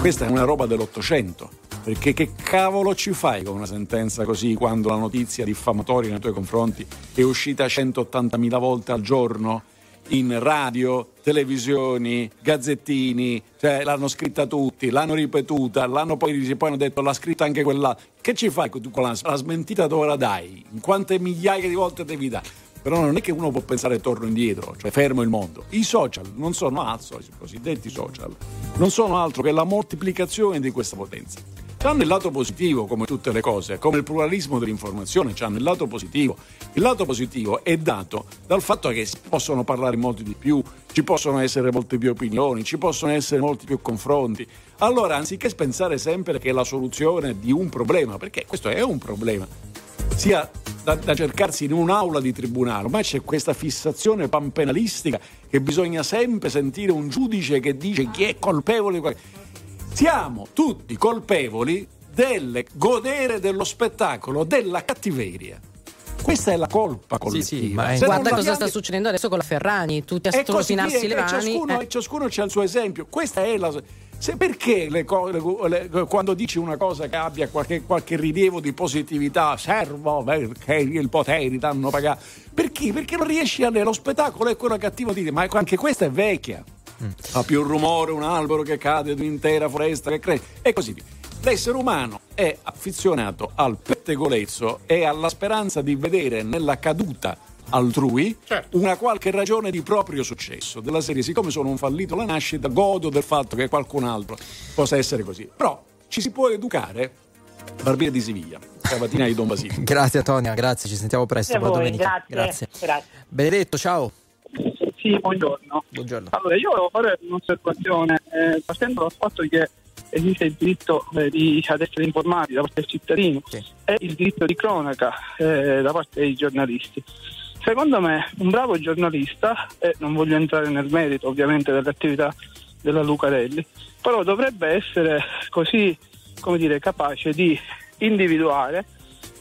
Questa è una roba dell'Ottocento, perché che cavolo ci fai con una sentenza così quando la notizia diffamatoria nei tuoi confronti è uscita 180.000 volte al giorno in radio, televisioni, gazzettini, cioè l'hanno scritta tutti, l'hanno ripetuta, l'hanno poi, poi hanno detto l'ha scritta anche quella. Che ci fai con la, la smentita dove la dai? In quante migliaia di volte devi dare? Però non è che uno può pensare torno indietro, cioè fermo il mondo. I social non sono altro, i cosiddetti social, non sono altro che la moltiplicazione di questa potenza. Hanno il lato positivo, come tutte le cose, come il pluralismo dell'informazione, hanno il lato positivo. Il lato positivo è dato dal fatto che si possono parlare molti di più, ci possono essere molte più opinioni, ci possono essere molti più confronti. Allora, anziché pensare sempre che la soluzione di un problema, perché questo è un problema, sia da, da cercarsi in un'aula di tribunale, ma c'è questa fissazione panpenalistica che bisogna sempre sentire un giudice che dice chi è colpevole di qualcosa. Siamo tutti colpevoli del godere dello spettacolo, della cattiveria. Questa è la colpa collettiva. sì, ma è- Guarda cosa sta pianti- succedendo adesso con la Ferrani, tutti a strofinarsi le mani. ciascuno, eh. ciascuno c'ha il suo esempio. Questa è la. Se perché le co- le- le- quando dici una cosa che abbia qualche, qualche rilievo di positività, servo perché il potere danno pagato. Perché? Perché non riesci a lo spettacolo è quello cattivo di dire, ma anche questa è vecchia. Fa più rumore un albero che cade di un'intera foresta che cresce e così via. L'essere umano è affezionato al pettegolezzo e alla speranza di vedere nella caduta altrui una qualche ragione di proprio successo. Della serie, siccome sono un fallito alla nascita, godo del fatto che qualcun altro possa essere così. Però ci si può educare. Barbiere di Siviglia, cavatina di Don Basilio. *laughs* Grazie Antonia, grazie, ci sentiamo presto. Grazie voi, domenica. grazie. Grazie. Benedetto, ciao. Sì, buongiorno. Buongiorno. Allora, io volevo fare un'osservazione, eh, partendo dal fatto che esiste il diritto eh, di, ad essere informati da parte del cittadino e il diritto di cronaca eh, da parte dei giornalisti. Secondo me un bravo giornalista, e non voglio entrare nel merito ovviamente dell'attività della Lucarelli, però dovrebbe essere così, come dire, capace di individuare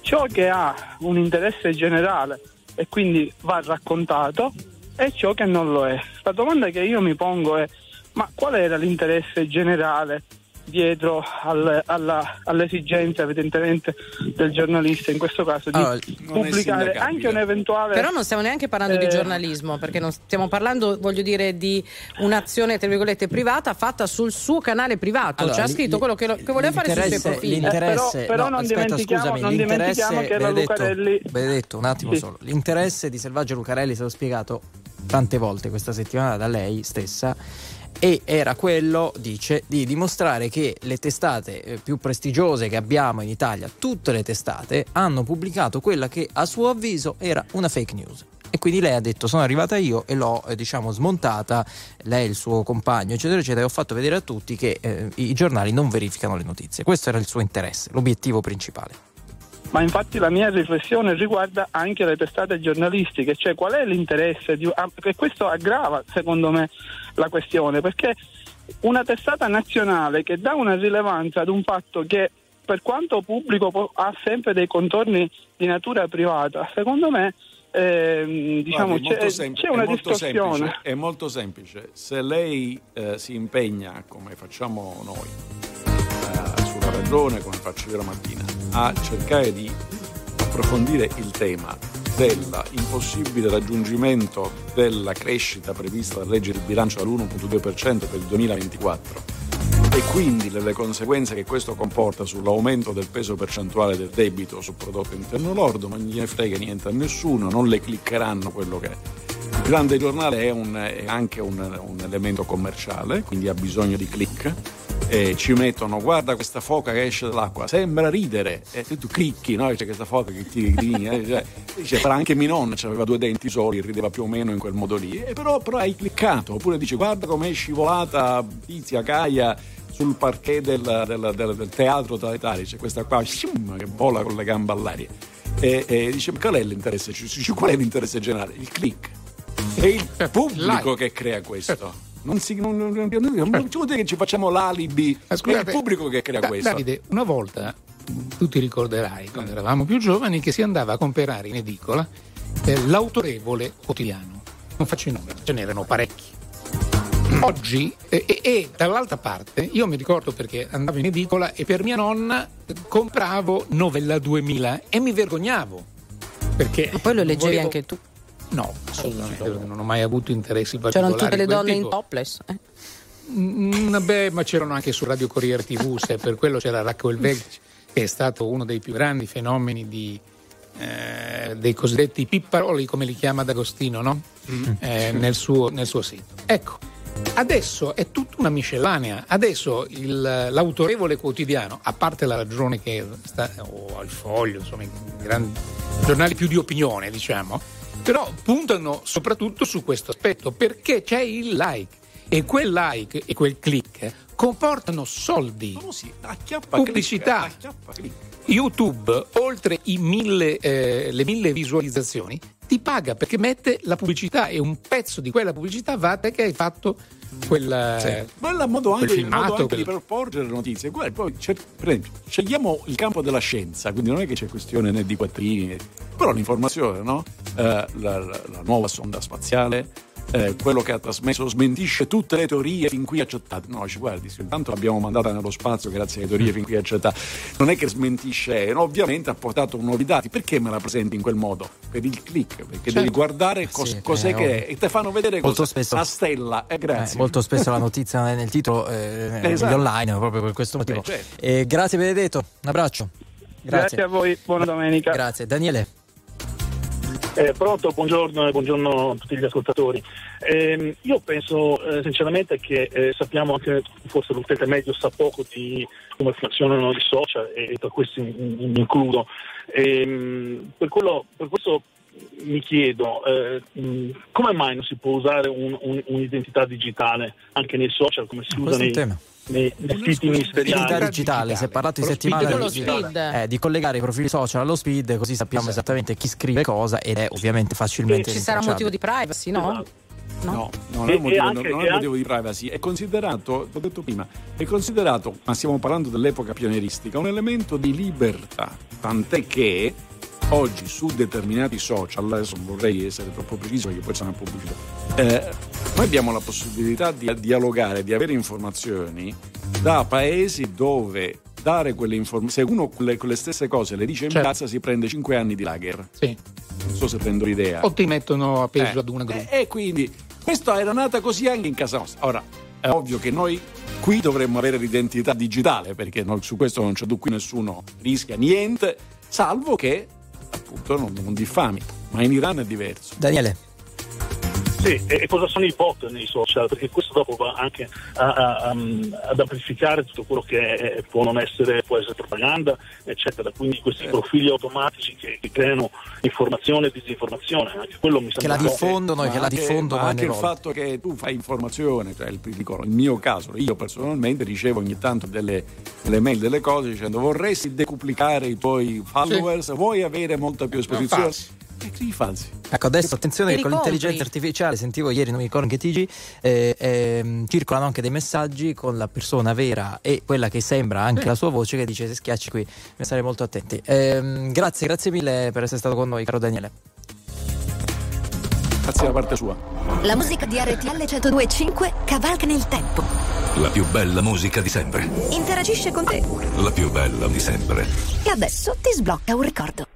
ciò che ha un interesse generale e quindi va raccontato e ciò che non lo è. La domanda che io mi pongo è ma qual era l'interesse generale dietro al- alla- all'esigenza evidentemente del giornalista in questo caso di Allora, pubblicare anche un eventuale Però non stiamo neanche parlando di Eh. giornalismo, perché non stiamo parlando, voglio dire, di un'azione tra virgolette privata fatta sul suo canale privato. Allora, cioè ha scritto quello che, lo- che voleva fare sui suoi profili. L'interesse, Eh, però- però no, non aspetta, dimentichiamo- scusami, non dimentichiamo che la Benedetto, Lucarelli- Benedetto, un attimo Sì. solo. L'interesse di Selvaggio Lucarelli, se l'ho spiegato tante volte questa settimana da lei stessa, e era quello, dice, di dimostrare che le testate eh, più prestigiose che abbiamo in Italia, tutte le testate, hanno pubblicato quella che a suo avviso era una fake news. E quindi lei ha detto: Sono arrivata io e l'ho eh, diciamo smontata, lei, il suo compagno, eccetera, eccetera, e ho fatto vedere a tutti che eh, i giornali non verificano le notizie. Questo era il suo interesse, l'obiettivo principale. Ma infatti la mia riflessione riguarda anche le testate giornalistiche, cioè qual è l'interesse di... ah, E questo aggrava secondo me la questione, perché una testata nazionale che dà una rilevanza ad un fatto che per quanto pubblico ha sempre dei contorni di natura privata, secondo me ehm, diciamo, è molto c'è, sem- c'è è una molto distorsione. semplice, È molto semplice. Se lei eh, si impegna, come facciamo noi, eh, sulla ragione, come faccio io la mattina, a cercare di approfondire il tema dell'impossibile raggiungimento della crescita prevista dalla legge di bilancio all'1.2% per il 2024 e quindi delle conseguenze che questo comporta sull'aumento del peso percentuale del debito sul prodotto interno lordo, non gliene frega niente a nessuno, non le cliccheranno quello che è. Il grande giornale è, un- è anche un, un elemento commerciale, quindi ha bisogno di click. E ci mettono, guarda questa foca che esce dall'acqua, sembra ridere, e se tu clicchi, no? c'è questa foca che ti grigna, eh, cioè, dice, però anche mio nonno aveva due denti soli, rideva più o meno in quel modo lì, e però, però hai cliccato, oppure dice, guarda com'è scivolata Tizia Gaia sul parquet del, del- del- del teatro totale, c'è questa qua shum, che vola con le gambe all'aria. E, e dice, ma qual è l'interesse? Qual è l'interesse generale? Il click. È il pubblico che crea questo. Non si, non, non, non, non- non ci vuol dire che ci facciamo l'alibi, è il scusate, pubblico che crea Da- questo. Davide, una volta tu ti ricorderai quando eravamo più giovani che si andava a comprare in edicola eh, l'autorevole quotidiano. Non faccio i nomi, ce n'erano parecchi. Oggi, eh, e, e dall'altra parte, io mi ricordo perché andavo in edicola e per mia nonna eh, compravo Novella 2000 e mi vergognavo. Perché Ma poi lo leggevi volevo- anche tu. No, assolutamente, non ho mai avuto interessi C'erano particolari. tutte le di quel donne in tipo. topless. eh. Mm, Vabbè, ma c'erano anche su Radio Corriere TV, *laughs* se per quello c'era Raccoel Vecchi, che è stato uno dei più grandi fenomeni di, eh, dei cosiddetti pipparoli, come li chiama D'Agostino, no? Eh, nel, suo, nel suo sito. Ecco, adesso è tutta una miscellanea. Adesso il- l'autorevole quotidiano, a parte la ragione che sta, o il foglio, insomma, i grandi giornali più di opinione, diciamo, però puntano soprattutto su questo aspetto, perché c'è il like e quel like e quel click comportano soldi, pubblicità. YouTube, oltre i mille, eh, le mille visualizzazioni, ti paga perché mette la pubblicità e un pezzo di quella pubblicità va a te che hai fatto quel, Sì. Quello è un modo anche, il modo filmato. anche di quel- proporre le notizie. Guarda, poi per esempio, scegliamo il campo della scienza, quindi non è che c'è questione né di quattrini, però l'informazione, no? Eh, la, la- la nuova sonda spaziale, eh, quello che ha trasmesso smentisce tutte le teorie fin qui accettate. No, ci guardi, intanto l'abbiamo mandata nello spazio grazie alle teorie fin qui accettate. Non è che smentisce, no, ovviamente ha portato nuovi dati. Perché me la presenti in quel modo? Per il click, perché Certo. devi guardare cos- Sì, cos'è eh, che è e ti fanno vedere Molto cosa. spesso- la stella. Eh, grazie. Eh, molto spesso la notizia non è nel titolo eh, Esatto. online proprio per questo motivo. Beh, certo. Eh, grazie Benedetto, un abbraccio. Grazie a voi, buona domenica. Grazie. Daniele. Eh, pronto, buongiorno buongiorno a tutti gli ascoltatori. Ehm, io penso eh, sinceramente che eh, sappiamo anche, forse l'utente medio sa poco di come funzionano i social e tra questi mi mi includo. Ehm, per, quello- per questo mi chiedo eh, mh, come mai non si può usare un- un- un'identità digitale anche nei social come si usa Questo è un nei, tema. nei, nei siti ministeriali? Identità digitale, si è parlato di settimana di, eh, di collegare i profili social allo speed, così sappiamo esattamente chi scrive cosa ed è ovviamente facilmente Ci sarà un motivo di privacy, no? Esatto. No, non E- è un motivo, e anche- non è e un motivo di privacy, è considerato, l'ho detto prima, è considerato, ma stiamo parlando dell'epoca pionieristica, un elemento di libertà, tant'è che oggi su determinati social, adesso non vorrei essere troppo preciso perché poi sarà pubblicità, eh, noi abbiamo la possibilità di dialogare, di avere informazioni da paesi dove dare quelle informazioni, se uno quelle, quelle stesse cose le dice in Certo. piazza si prende 5 anni di lager. Sì. Non so se prendo l'idea. O ti mettono appeso Eh, ad una gru. eh, E quindi questa era nata così anche in casa nostra. Ora, è ovvio che noi qui dovremmo avere l'identità digitale, perché no- su questo non c'è qui nessuno rischia niente, salvo che appunto non, non diffami. Ma in Iran è diverso. Daniele. Sì, e, cosa sono i bot nei social? Perché questo dopo va anche a- a- a- ad amplificare tutto quello che è- può non essere, può essere propaganda, eccetera. Quindi questi profili automatici che, che creano informazione e disinformazione, anche quello mi Che sembra la un po'- diffondono e che la anche- diffondono ma anche ogni il fatto che tu fai informazione, cioè il, dico, il mio caso, io personalmente ricevo ogni tanto delle, delle mail, delle cose dicendo vorresti decuplicare i tuoi followers, vuoi avere molta più esposizione? E chi falsi? Ecco, adesso attenzione Te che con l'intelligenza artificiale, sentivo ieri, non mi ricordo in che TG, eh, ehm, circolano anche dei messaggi con la persona vera e quella che sembra anche la sua voce che dice se schiacci qui, bisogna stare molto attenti. Ehm, grazie, grazie mille per essere stato con noi, caro Daniele. Grazie da parte sua. La musica di RTL 1025 cavalca nel tempo. La più bella musica di sempre. Interagisce con te. La più bella di sempre. E adesso ti sblocca un ricordo.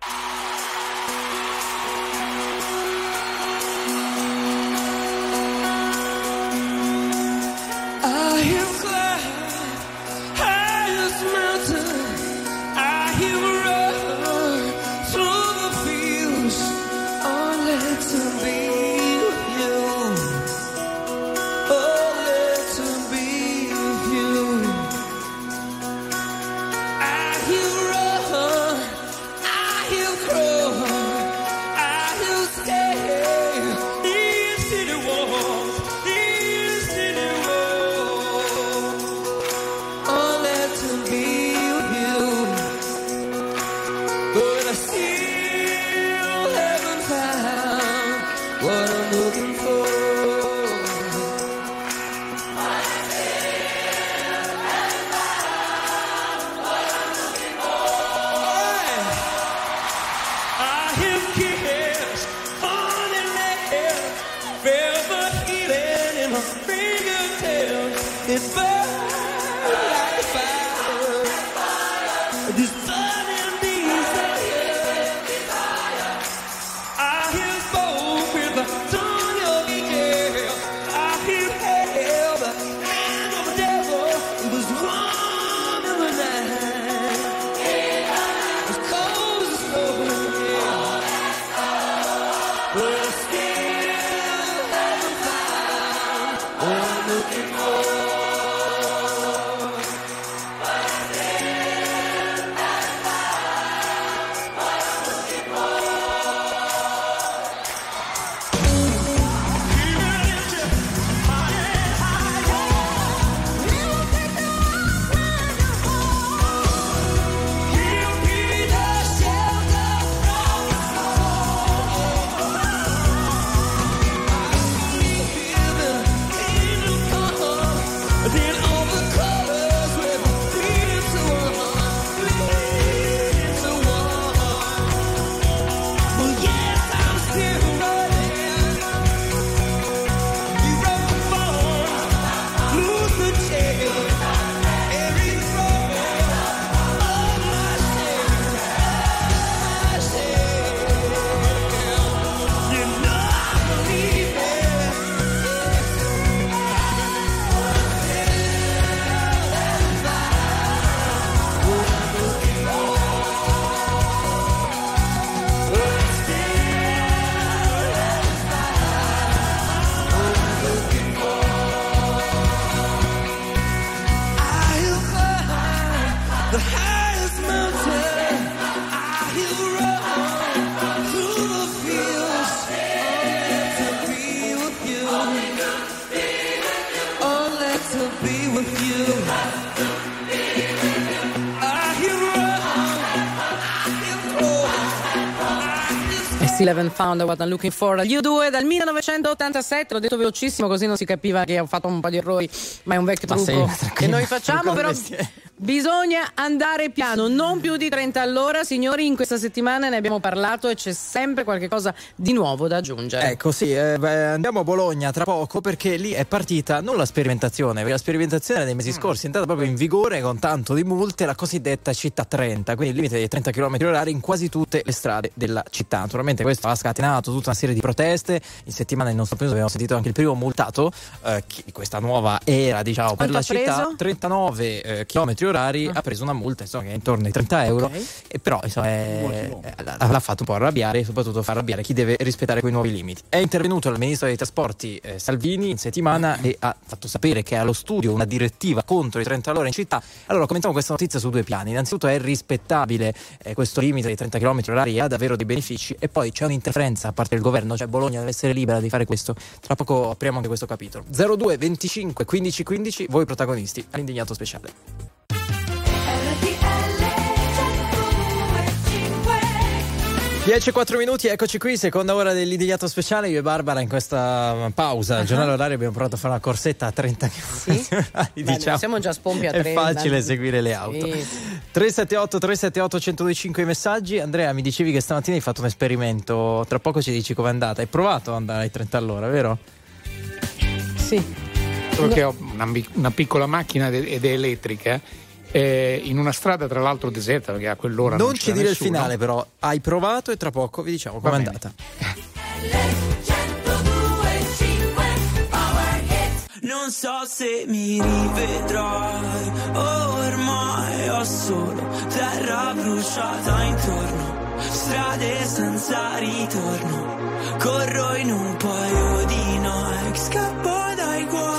if I haven't found what I'm looking for. Gli U2 dal 1987, l'ho detto velocissimo così non si capiva che ho fatto un po' di errori, ma è un vecchio Ma trucco tranquilla, che noi facciamo, però. Bisogna andare piano, non più di 30 all'ora. Signori, in questa settimana ne abbiamo parlato e c'è sempre qualcosa di nuovo da aggiungere. Ecco, sì, eh, andiamo a Bologna tra poco perché lì è partita non la sperimentazione, perché la sperimentazione dei mesi scorsi è entrata proprio in vigore con tanto di multe, la cosiddetta città 30, quindi il limite dei 30 km orari in quasi tutte le strade della città. Naturalmente questo ha scatenato tutta una serie di proteste. In settimana nel nostro paese abbiamo sentito anche il primo multato eh, di questa nuova era, diciamo, per Quanto la ha città. preso? 39 eh, km orari ha preso una multa insomma, che è intorno ai 30 euro e però insomma, è- eh, l'ha l'ha fatto un po' arrabbiare e soprattutto fa arrabbiare chi deve rispettare quei nuovi limiti. È intervenuto il ministro dei trasporti eh, Salvini in settimana e ha fatto sapere che è allo studio una direttiva contro i 30 all'ora in città. Allora commentiamo questa notizia su due piani. Innanzitutto è rispettabile eh, questo limite dei 30 km orari e ha davvero dei benefici e poi c'è un'interferenza a parte il governo, cioè Bologna deve essere libera di fare questo. Tra poco apriamo anche questo capitolo. 02 25 15 15 voi protagonisti all'indignato speciale. 10 e 4 minuti, eccoci qui, seconda ora dell'indignato speciale. Io e Barbara in questa pausa al giornale orario abbiamo provato a fare una corsetta a 30 km. Beh, diciamo, siamo già spompi a è 30. facile seguire le auto. Sì. 378 378 125 i messaggi. Andrea, mi dicevi che stamattina hai fatto un esperimento. Tra poco ci dici com'è andata. Hai provato ad andare ai 30 all'ora, vero? Sì. Solo che ho una, una piccola macchina ed è elettrica. Eh, in una strada tra l'altro deserta perché a quell'ora non, non ci dire il nessuno. finale, però. Hai provato e tra poco vi diciamo com'è andata. Non so se mi rivedrai, ormai ho solo terra bruciata intorno, strade senza ritorno, corro in un paio di Nike, scappo dai guai,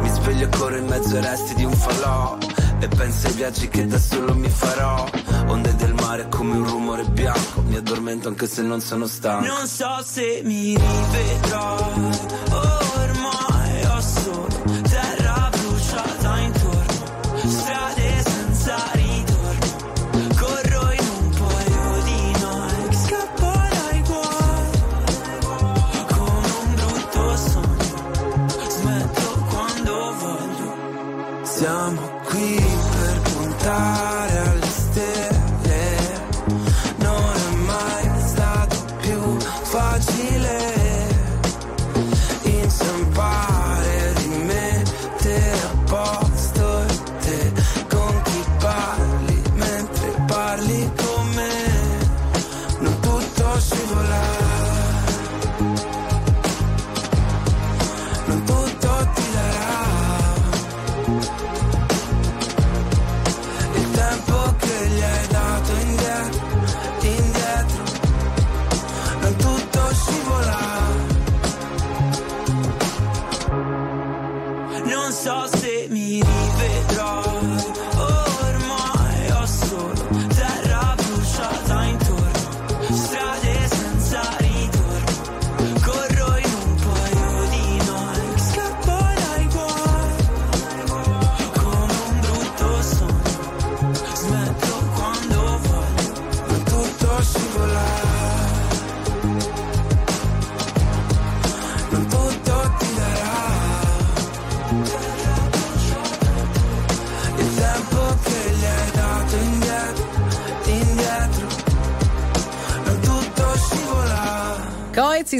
mi sveglio e corro in mezzo ai resti di un falò e penso ai viaggi che da solo mi farò. Onde del mare come un rumore bianco mi addormento anche se non sono stanco. Non so se mi rivedrai, ormai Siamo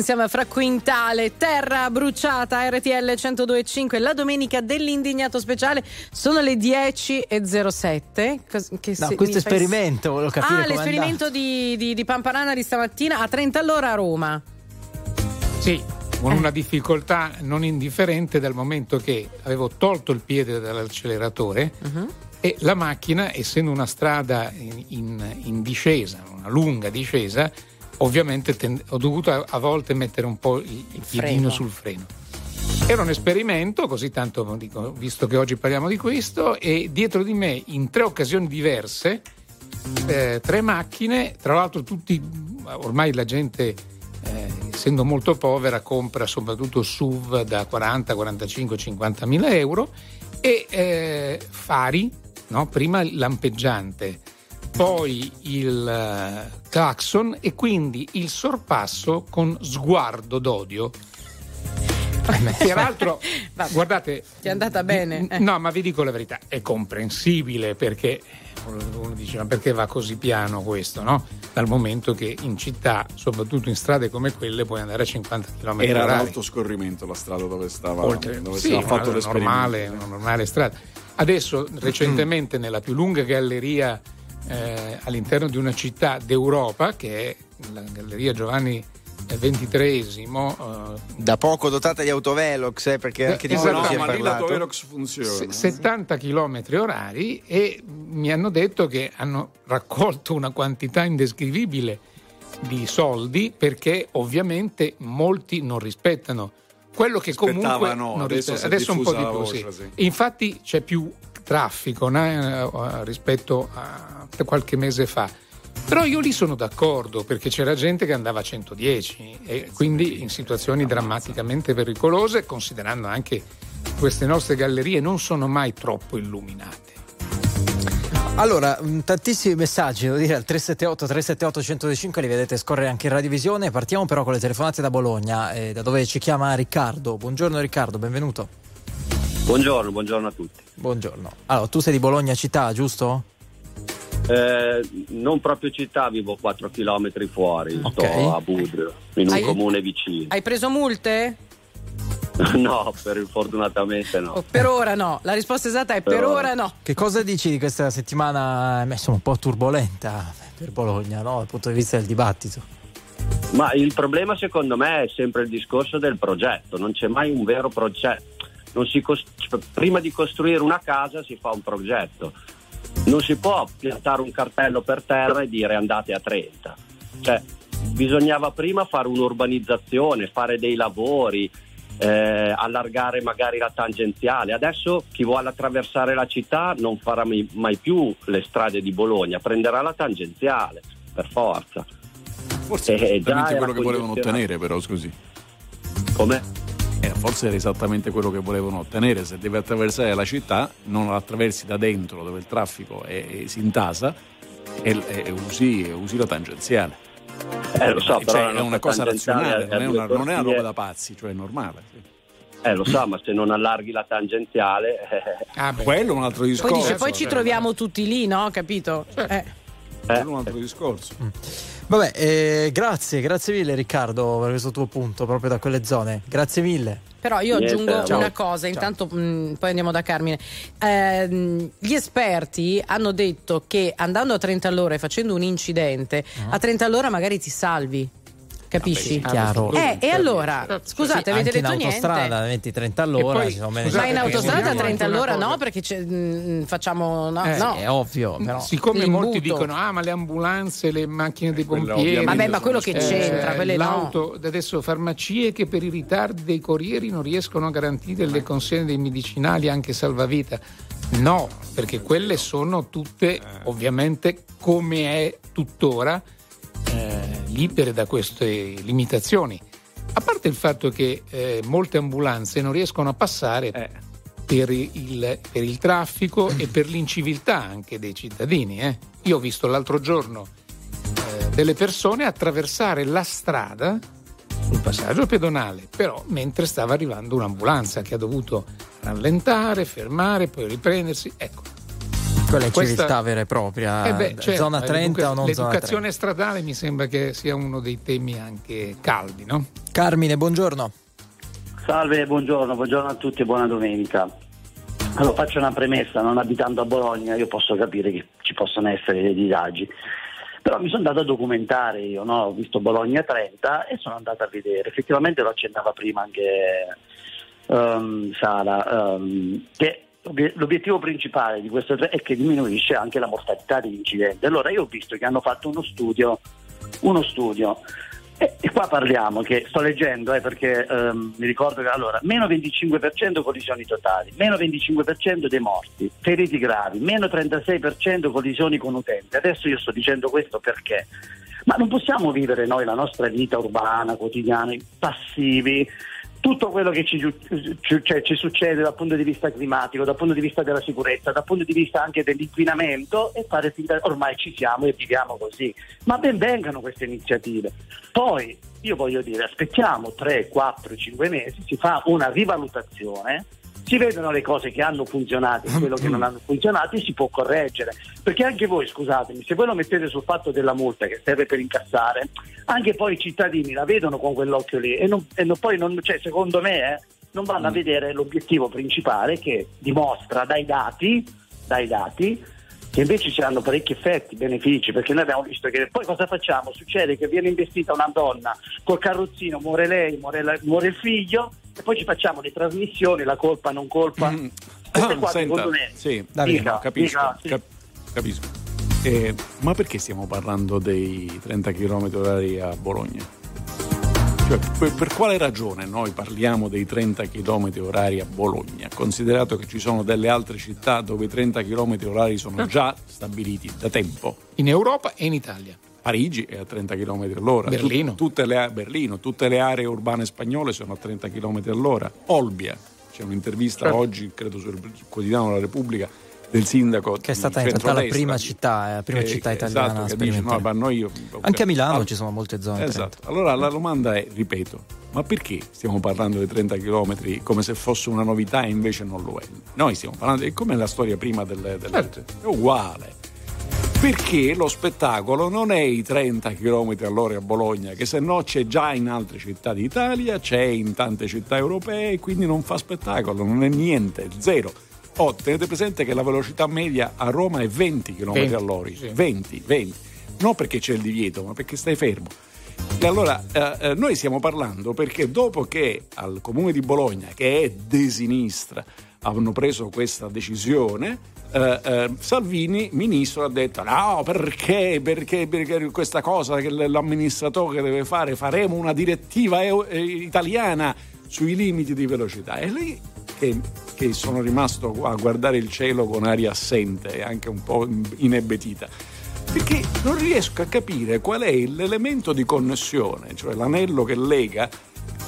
insieme a Fra Quintale, Terra Bruciata, RTL 102.5, la domenica dell'indignato speciale. Sono le 10.07. Cos- che No, questo esperimento, volevo capire Ah, l'esperimento di, di, di Pamparana di stamattina a 30 all'ora a Roma. Sì, con una difficoltà non indifferente dal momento che avevo tolto il piede dall'acceleratore e la macchina, essendo una strada in, in- in discesa, una lunga discesa, ovviamente ten- ho dovuto a, a volte mettere un po' il, il piedino sul freno. Era un esperimento, così tanto dico, visto che oggi parliamo di questo, e dietro di me in tre occasioni diverse, eh, tre macchine, tra l'altro tutti, ormai la gente, eh, essendo molto povera, compra soprattutto SUV da 40, 45, 50 mila euro e eh, fari, no? prima lampeggiante, poi il eh, clacson e quindi il sorpasso con sguardo d'odio. Peraltro, *laughs* guardate, Ti è andata bene. eh. No, ma vi dico la verità, è comprensibile perché uno dice ma perché va così piano questo, no? Dal momento che in città, soprattutto in strade come quelle, puoi andare a 50 km Era orari. alto scorrimento la strada dove stava, Oltre, dove sì, stava fatto una normale, una normale strada. Adesso, recentemente, nella più lunga galleria eh, all'interno di una città d'Europa, che è la Galleria Giovanni XXIII, Da poco dotata di autovelox, eh, perché anche di Esatto. quello si è parlato. l'autovelox funziona. se- 70 km orari e mi hanno detto che hanno raccolto una quantità indescrivibile di soldi perché ovviamente molti non rispettano quello che comunque non adesso è adesso un po' di la sì. infatti c'è più traffico no, eh, rispetto a qualche mese fa però io lì sono d'accordo perché c'era gente che andava a 110 e quindi in situazioni drammaticamente pericolose, considerando anche che queste nostre gallerie non sono mai troppo illuminate. Allora, mh, tantissimi messaggi, devo dire, al 378 378 105 li vedete scorrere anche in radiovisione. Partiamo però con le telefonate da Bologna, eh, da dove ci chiama Riccardo. Buongiorno Riccardo, benvenuto. Buongiorno, buongiorno a tutti. Buongiorno. Allora, tu sei di Bologna città, giusto? Eh, non proprio città, vivo 4 km fuori, Ok. sto a Budrio, in un Hai- comune vicino. Hai preso multe? *laughs* no, per, fortunatamente no. Oh, per ora no. La risposta esatta è per, Per ora. ora no. Che cosa dici di questa settimana, eh, insomma, un po' turbolenta per Bologna, no? Dal punto di vista del dibattito. Ma il problema secondo me è sempre il discorso del progetto, non c'è mai un vero progetto. Non si cos- cioè, prima di costruire una casa si fa un progetto. Non si può piantare un cartello per terra e dire andate a 30. Cioè, bisognava prima fare un'urbanizzazione, fare dei lavori, eh, allargare magari la tangenziale. Adesso chi vuole attraversare la città non farà mai, mai più le strade di Bologna, prenderà la tangenziale, per forza. Forse Eh, è già esattamente quello che volevano ottenere, però, scusi. Come? Eh, forse era esattamente quello che volevano ottenere. Se devi attraversare la città, non la attraversi da dentro dove il traffico è- è- si intasa e, e usi, e usi la tangenziale. Eh, lo so, Cioè, però è una cosa razionale, non è una, non è una roba da pazzi, cioè è normale. sì. Eh, lo so, ma se non allarghi la tangenziale... eh, Quello è un altro discorso. Poi dice, poi ci troviamo tutti lì, no? Capito? Eh. È un altro discorso. Vabbè, eh, grazie, grazie mille Riccardo per questo tuo punto, proprio da quelle zone. Grazie mille. Però io Niente, aggiungo ciao. una cosa, intanto mh, poi andiamo da Carmine. Ehm, gli esperti hanno detto che andando a 30 all'ora e facendo un incidente, Ah. a 30 all'ora magari ti salvi. Capisci? Vabbè, chiaro. Eh, e allora, scusate, avete Anche in detto autostrada, niente. 20-30 all'ora. poi, scusate, Ma in autostrada a vogliamo 30 anche una all'ora no, perché c'è- mh, facciamo. No, Eh, no. è ovvio, però. Siccome molti dicono: Ah, ma le ambulanze, le macchine dei quelle pompieri. Vabbè, ma quello che eh, c'entra, quelle no. l'auto, adesso farmacie che per i ritardi dei corrieri non riescono a garantire le consegne dei medicinali anche salvavita. No, perché quelle sono tutte ovviamente come è tuttora eh, libere da queste limitazioni. A parte il fatto che eh, molte ambulanze non riescono a passare per, il, per il traffico e per l'inciviltà anche dei cittadini. eh. Io ho visto l'altro giorno eh, delle persone attraversare la strada sul passaggio pedonale, però mentre stava arrivando un'ambulanza che ha dovuto rallentare, fermare, poi riprendersi. Ecco, Quella è Questa- civiltà vera e propria. eh beh, certo, zona 30 o non zona 30. l'educazione stradale mi sembra che sia uno dei temi anche caldi, no? Carmine, buongiorno. Salve, buongiorno, buongiorno a tutti e buona domenica. Allora, faccio una premessa, non abitando a Bologna io posso capire che ci possono essere dei disagi, però mi sono andato a documentare, io no? ho visto Bologna 30 e sono andato a vedere, effettivamente lo accennava prima anche ehm, Sara, ehm, che l'obiettivo principale di questo è che diminuisce anche la mortalità degli incidenti. Allora io ho visto che hanno fatto uno studio uno studio. E, e qua parliamo, che sto leggendo eh, perché ehm, mi ricordo che allora, meno 25% collisioni totali, meno 25% dei morti, feriti gravi, meno 36% collisioni con utenti. Adesso io sto dicendo questo perché? Ma non possiamo vivere noi la nostra vita urbana, quotidiana, passivi, tutto quello che ci, ci- cioè, ci succede dal punto di vista climatico, dal punto di vista della sicurezza, dal punto di vista anche dell'inquinamento e fare finta ormai ci siamo e viviamo così. Ma ben vengano queste iniziative. Poi io voglio dire, aspettiamo 3, 4, 5 mesi, si fa una rivalutazione. Si vedono le cose che hanno funzionato e quello che non hanno funzionato e si può correggere. Perché anche voi, scusatemi, se voi lo mettete sul fatto della multa che serve per incassare, anche poi i cittadini la vedono con quell'occhio lì e, non- e non- poi non, cioè, secondo me eh, non vanno a vedere l'obiettivo principale che dimostra dai dati, dai dati che invece ci hanno parecchi effetti, benefici, perché noi abbiamo visto che poi cosa facciamo? Succede che viene investita una donna col carrozzino, muore lei, muore, la- muore il figlio e poi ci facciamo le trasmissioni, la colpa, non colpa. Queste qua, *coughs* Senta, secondo me, sì, Dica, no, capisco, dica, sì. cap- capisco. Eh, ma perché stiamo parlando dei 30 km orari a Bologna? Cioè, per, per quale ragione noi parliamo dei 30 km orari a Bologna, considerato che ci sono delle altre città dove i 30 km orari sono già stabiliti da tempo? In Europa e in Italia. Parigi è a 30 km all'ora. Berlino. Tut- tutte le, Berlino, tutte le aree urbane spagnole sono a 30 km all'ora. Olbia, c'è un'intervista Certo. oggi, credo sul quotidiano La Repubblica, del sindaco Che è stata in realtà la prima città, la prima che- città italiana esatto, dice, no, noi- Anche a Milano Al- ci sono molte zone. Esatto. Allora la domanda è, ripeto, ma perché stiamo parlando dei 30 km come se fosse una novità e invece non lo è? Noi stiamo parlando, è come la storia prima delle Certo. È uguale. Perché lo spettacolo non è i 30 km all'ora a Bologna, che se no c'è già in altre città d'Italia, c'è in tante città europee, quindi non fa spettacolo, non è niente, zero. Oh, tenete presente che la velocità media a Roma è 20 km 20, all'ora, sì. 20, 20. Non perché c'è il divieto, ma perché stai fermo. E allora eh, eh, noi stiamo parlando perché dopo che al comune di Bologna, che è di sinistra, hanno preso questa decisione, eh, eh, Salvini, ministro, ha detto no, perché, perché, perché questa cosa che l'amministratore deve fare, faremo una direttiva eu- italiana sui limiti di velocità. E lì che, che sono rimasto a guardare il cielo con aria assente e anche un po' inebetita perché non riesco a capire qual è l'elemento di connessione, cioè l'anello che lega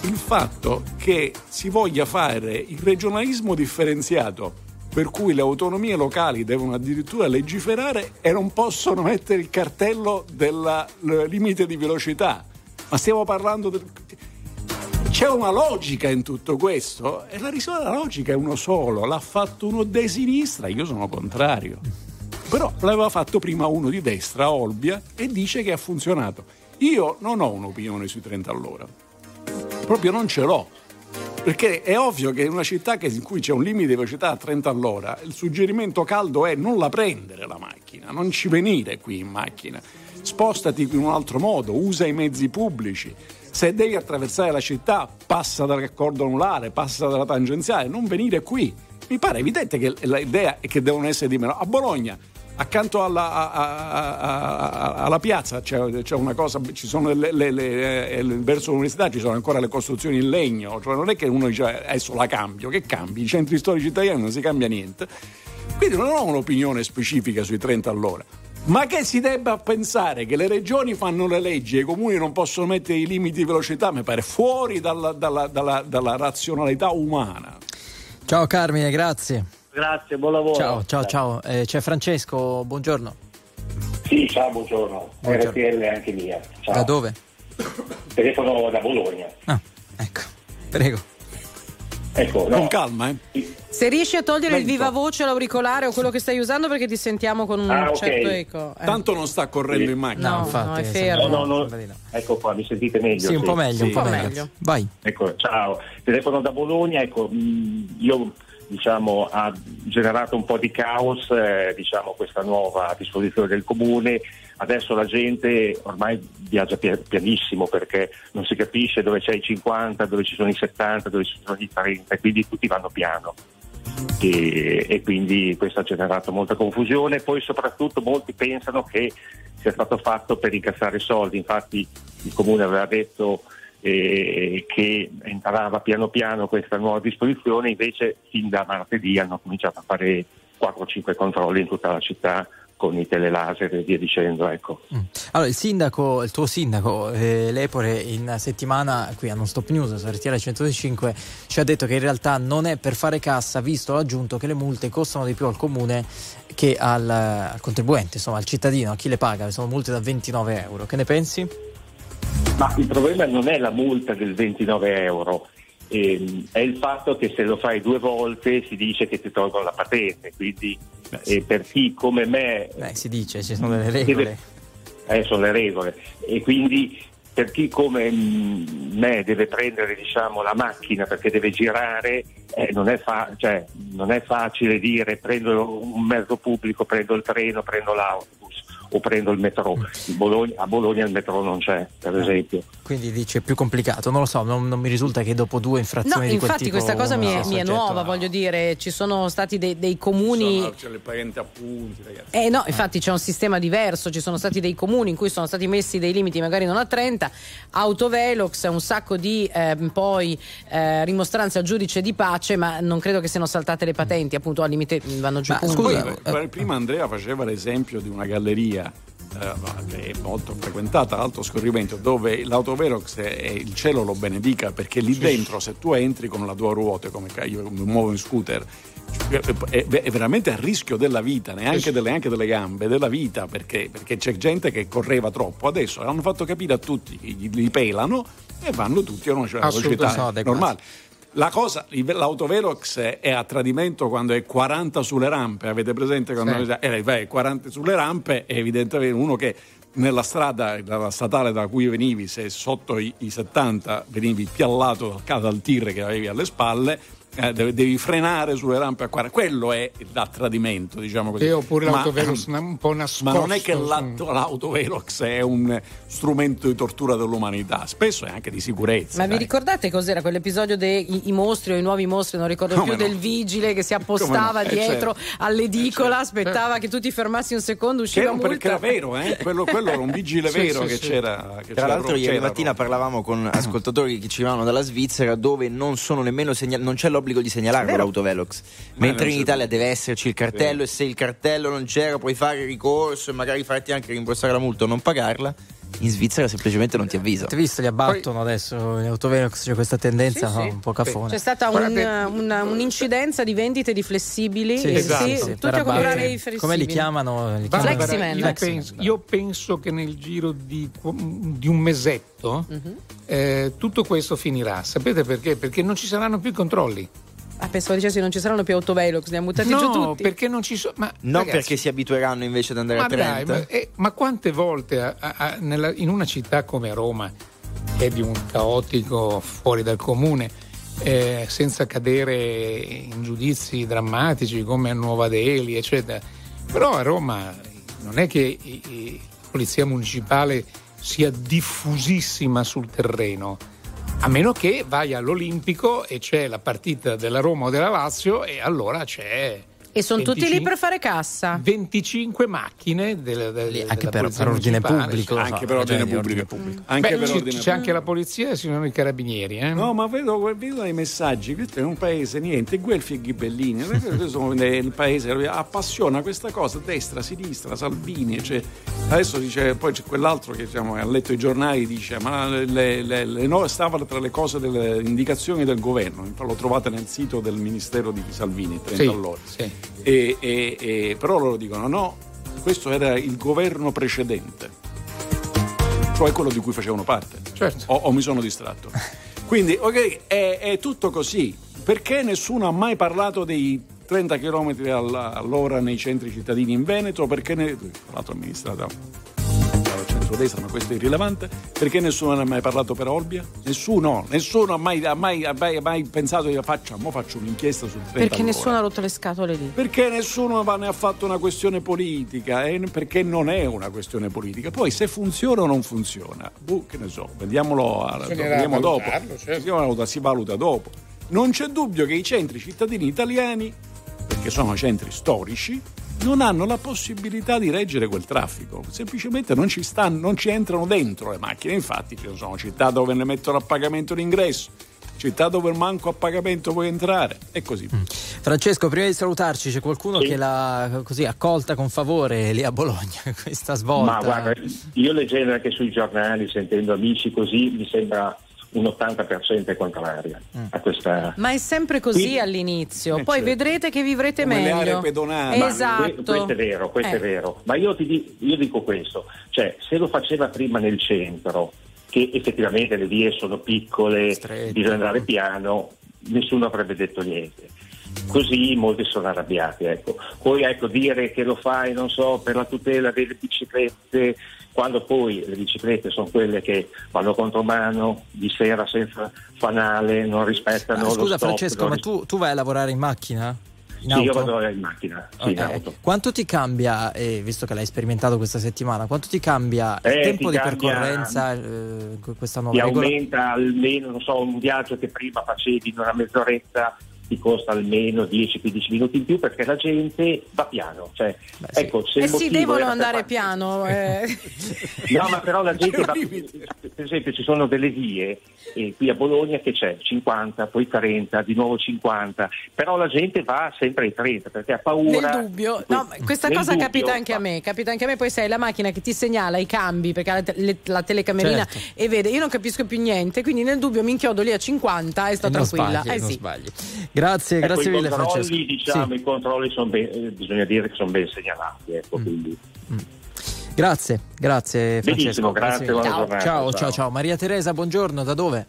il fatto che si voglia fare il regionalismo differenziato, per cui le autonomie locali devono addirittura legiferare e non possono mettere il cartello del limite di velocità. Ma stiamo parlando del... C'è una logica in tutto questo e la risposta la logica è uno solo, l'ha fatto uno di sinistra, io sono contrario. Però l'aveva fatto prima uno di destra, Olbia, e dice che ha funzionato. Io non ho un'opinione sui 30 all'ora, proprio non ce l'ho. Perché è ovvio che in una città in cui c'è un limite di velocità a 30 all'ora, il suggerimento caldo è non la prendere la macchina, non ci venire qui in macchina, spostati in un altro modo, usa i mezzi pubblici. Se devi attraversare la città, passa dal raccordo anulare, passa dalla tangenziale, non venire qui. Mi pare evidente che l'idea è che devono essere di meno. A Bologna, accanto alla, a- a- a- alla piazza c'è, c'è una cosa, ci sono le, le- le- eh, verso l'università ci sono ancora le costruzioni in legno, cioè non è che uno dice "Eh, adesso la cambio, che cambi? I centri storici italiani non si cambia niente. Quindi non ho un'opinione specifica sui 30 all'ora. Ma che si debba pensare che le regioni fanno le leggi e i comuni non possono mettere i limiti di velocità mi pare fuori dalla, dalla- dalla- dalla razionalità umana. Ciao Carmine, grazie. Grazie, buon lavoro. Ciao, ciao, ciao. Eh, c'è Francesco, buongiorno. Sì, ciao, buongiorno. Buongiorno. RTL anche mia. Ciao. Da dove? Telefono da Bologna. Prego. Ecco, no. Con calma, eh. Se riesci a togliere il Lento. viva voce, l'auricolare o quello che stai usando perché ti sentiamo con un Ah, certo eco. eh. Tanto non sta correndo in macchina. No, no, è fermo. No, no, no. Ecco qua, mi sentite meglio? Sì, un po' meglio, un po' meglio. Vai. Ecco, ciao. Telefono da Bologna, ecco, mh, io diciamo ha generato un po' di caos, eh, diciamo, questa nuova disposizione del comune. Adesso la gente ormai viaggia pia- pianissimo perché non si capisce dove c'è i 50, dove ci sono i 70, dove ci sono i 30, quindi tutti vanno piano. E, e quindi questo ha generato molta confusione. Poi soprattutto molti pensano che sia stato fatto per incassare soldi. Infatti il comune aveva detto eh, che entrava piano piano questa nuova disposizione, invece fin da martedì hanno cominciato a fare 4-5 controlli in tutta la città con i telelaser e via dicendo. Ecco. Allora, il sindaco, il tuo sindaco, eh, Lepore, in settimana qui a Non Stop News su RTL 105 ci ha detto che in realtà non è per fare cassa, visto l'aggiunto che le multe costano di più al comune che al, al contribuente, insomma al cittadino, a chi le paga, sono multe da 29 euro. Che ne pensi? Ma il problema non è la multa del 29 euro, ehm, è il fatto che se lo fai due volte si dice che ti tolgono la patente, quindi eh, per chi come me... Beh, si dice, ci sono delle regole. Deve, eh, sono le regole. E quindi per chi come mm, me deve prendere diciamo, la macchina perché deve girare, eh, non, è fa- cioè, non è facile dire prendo un mezzo pubblico, prendo il treno, prendo l'autobus o prendo il metro. Il Bologna- a Bologna il metro non c'è, per esempio. Quindi dice più complicato, non lo so, non, non mi risulta che dopo due infrazioni No, di quel infatti tipo questa cosa mi è, mi è nuova, a- voglio dire, ci sono stati dei, dei comuni... Sono, c'è le patenti a punti, ragazzi. Eh no, infatti c'è un sistema diverso, ci sono stati dei comuni in cui sono stati messi dei limiti magari non a 30, autovelox, un sacco di ehm, poi eh, rimostranze al giudice di pace, ma non credo che siano saltate le patenti, appunto al limite vanno giù. Ma scusa, eh, prima Andrea faceva l'esempio di una galleria eh, che è molto frequentata, alto scorrimento, dove l'autovelox è, il cielo lo benedica perché lì dentro se tu entri con la tua ruota, come io mi muovo in scooter, è, veramente a rischio della vita, neanche delle, neanche delle gambe, della vita, perché, perché c'è gente che correva troppo. Adesso hanno fatto capire a tutti li pelano e vanno tutti a una velocità normale. La cosa, l'autovelox è a tradimento quando è 40 sulle rampe, avete presente? Quando Sì. vai 40 sulle rampe è evidentemente uno che nella strada, dalla statale da cui venivi, se sotto i, i 70 venivi piallato dal, dal tir che avevi alle spalle, eh, devi, frenare sulle rampe a 40. Quello è il tradimento, diciamo così. Sì, oppure Ma- l'autovelox un po' nascosto. ma non è che l'auto- l'autovelox è un strumento di tortura dell'umanità, spesso è anche di sicurezza. Ma vi dai. ricordate cos'era quell'episodio dei i mostri o i nuovi mostri? Non ricordo Come più no? del vigile che si appostava no? Eh, dietro certo. all'edicola, aspettava che tu ti fermassi un secondo, Che usciva era, un- perché multa. era vero, eh? quello, *laughs* quello era un vigile Sì, vero sì, che sì. c'era. Che Tra c'era l'altro, ieri mattina parlavamo con ascoltatori che ci arrivavano dalla Svizzera dove non sono nemmeno segnal- non c'è l'obbligo di segnalarlo l'autovelox. Mentre in Italia deve esserci il cartello e se il cartello non c'era puoi fare ricorso e magari farti anche rimborsare la multa o non pagarla. In Svizzera semplicemente non ti avvisa. Avete visto, li abbattono adesso gli autovelox, c'è questa tendenza Sì, no? sì. un po' cafone. C'è stata un- Guardate- una- un'incidenza di vendite di flessibili, Sì, esatto, sì, sì, tutti per a comprare i flessibili. Come li chiamano? Li chiamano Fleximan. io, Fleximan, penso, io penso che nel giro di, di un mesetto Mhm. eh, tutto questo finirà. Sapete perché? Perché non ci saranno più i controlli. Ah, pensavo dicessi non ci saranno più autovelox, li hanno buttati giù No, tutti. perché non ci sono. Non ragazzi, perché si abitueranno invece ad andare Ma a 30. dai, ma, eh, ma quante volte a- a- a- nella- in una città come Roma, che è di un caotico fuori dal comune, eh, senza cadere in giudizi drammatici come a Nuova Delhi, eccetera. Però a Roma non è che la polizia municipale sia diffusissima sul terreno. A meno che vai all'Olimpico e c'è la partita della Roma o della Lazio e allora c'è E sono tutti lì 25 per fare cassa. 25 macchine del, del, anche della per- polizia per ordine pubblico, Anche so, per ordine pubblico. ordine pubblico. Anche Beh, per c'è, ordine c'è anche la polizia e ci sono i carabinieri. Eh? No, ma vedo, vedo dai messaggi, questo è un paese, niente, Guelfi e Ghibellini, *laughs* questo sono il paese che appassiona questa cosa, destra, sinistra, Salvini, cioè, adesso dice, poi c'è quell'altro che diciamo, ha letto i giornali, dice, ma le, le- le no- stava tra le cose delle indicazioni del governo, lo trovate nel sito del Ministero di Salvini, 30 Sì, all'ora. sì. E, e- e- però loro dicono no, questo era il governo precedente, cioè quello di cui facevano parte. Certo. O, o mi sono distratto. *laughs* Quindi, ok, è, è tutto così. Perché nessuno ha mai parlato dei 30 km all'ora nei centri cittadini in Veneto? Perché ne, tra l'altro amministrata centrodestra, ma questo è irrilevante. Perché nessuno ne ha mai parlato per Olbia? Nessuno, nessuno ha mai, ha mai- ha mai- ha mai pensato di facciamo, faccio un'inchiesta sul 30 Perché all'ora. nessuno ha rotto le scatole lì. Perché nessuno va- ne ha fatto una questione politica, eh, perché non è una questione politica. Poi se funziona o non funziona, boh, che ne so, vediamolo, a- vediamo dopo. certo. Si valuta, si valuta dopo. Non c'è dubbio che i centri cittadini italiani, perché sono centri storici, non hanno la possibilità di reggere quel traffico, semplicemente non ci, stanno, non ci entrano dentro le macchine, infatti ci sono città dove ne mettono a pagamento l'ingresso, città dove manco a pagamento puoi entrare e così. Francesco, prima di salutarci, c'è qualcuno Sì. che l'ha così accolta con favore lì a Bologna, *laughs* questa svolta. Ma guarda, io leggendo anche sui giornali, sentendo amici così, mi sembra un 80% è contraria Mm. a questa. Ma è sempre così Sì. all'inizio, Eh, poi certo. vedrete che vivrete Come le meglio. aree pedonali. Esatto. que- questo è vero, questo Eh. è vero. Ma io, ti di- io dico questo, cioè se lo faceva prima nel centro, che effettivamente le vie sono piccole, bisogna andare piano, nessuno avrebbe detto niente. Così molti sono arrabbiati. Ecco. Poi ecco, dire che lo fai, non so, per la tutela delle biciclette, quando poi le biciclette sono quelle che vanno contromano di sera senza fanale, non rispettano Ah, lo scusa stop, Francesco, ma ris- tu, tu vai a lavorare in macchina? In Sì, io vado in macchina, sì, in Ok. auto. Quanto ti cambia, eh, visto che l'hai sperimentato questa settimana, quanto ti cambia il Eh, tempo ti di cambia- percorrenza eh, questa ti nuova regola? aumenta almeno, non so, un viaggio che prima facevi in una mezz'oretta ti costa almeno 10-15 minuti in più perché la gente va piano. Cioè, ecco, se Eh sì, devono andare piano. *laughs* eh. No, ma però la gente va, per esempio ci sono delle vie eh, qui a Bologna che c'è 50, poi 30, di nuovo 50, però la gente va sempre ai 30 perché ha paura. Nel dubbio, no, questa Nel cosa dubbio, capita anche a me, capita anche a me, poi sei la macchina che ti segnala i cambi perché ha la, te- la telecamerina Certo. e vede, io non capisco più niente, quindi nel dubbio mi inchiodo lì a 50 e sto E non tranquilla. sbagli, Eh non sì. sbagli. Grazie, Ecco, grazie i mille controlli, Francesco. Diciamo, Sì. I controlli sono ben, eh, bisogna dire che sono ben segnalati. Ecco, Mm. quindi. Grazie, grazie Francesco. grazie, buona ciao. giornata, ciao, ciao, ciao. Maria Teresa, buongiorno, da dove?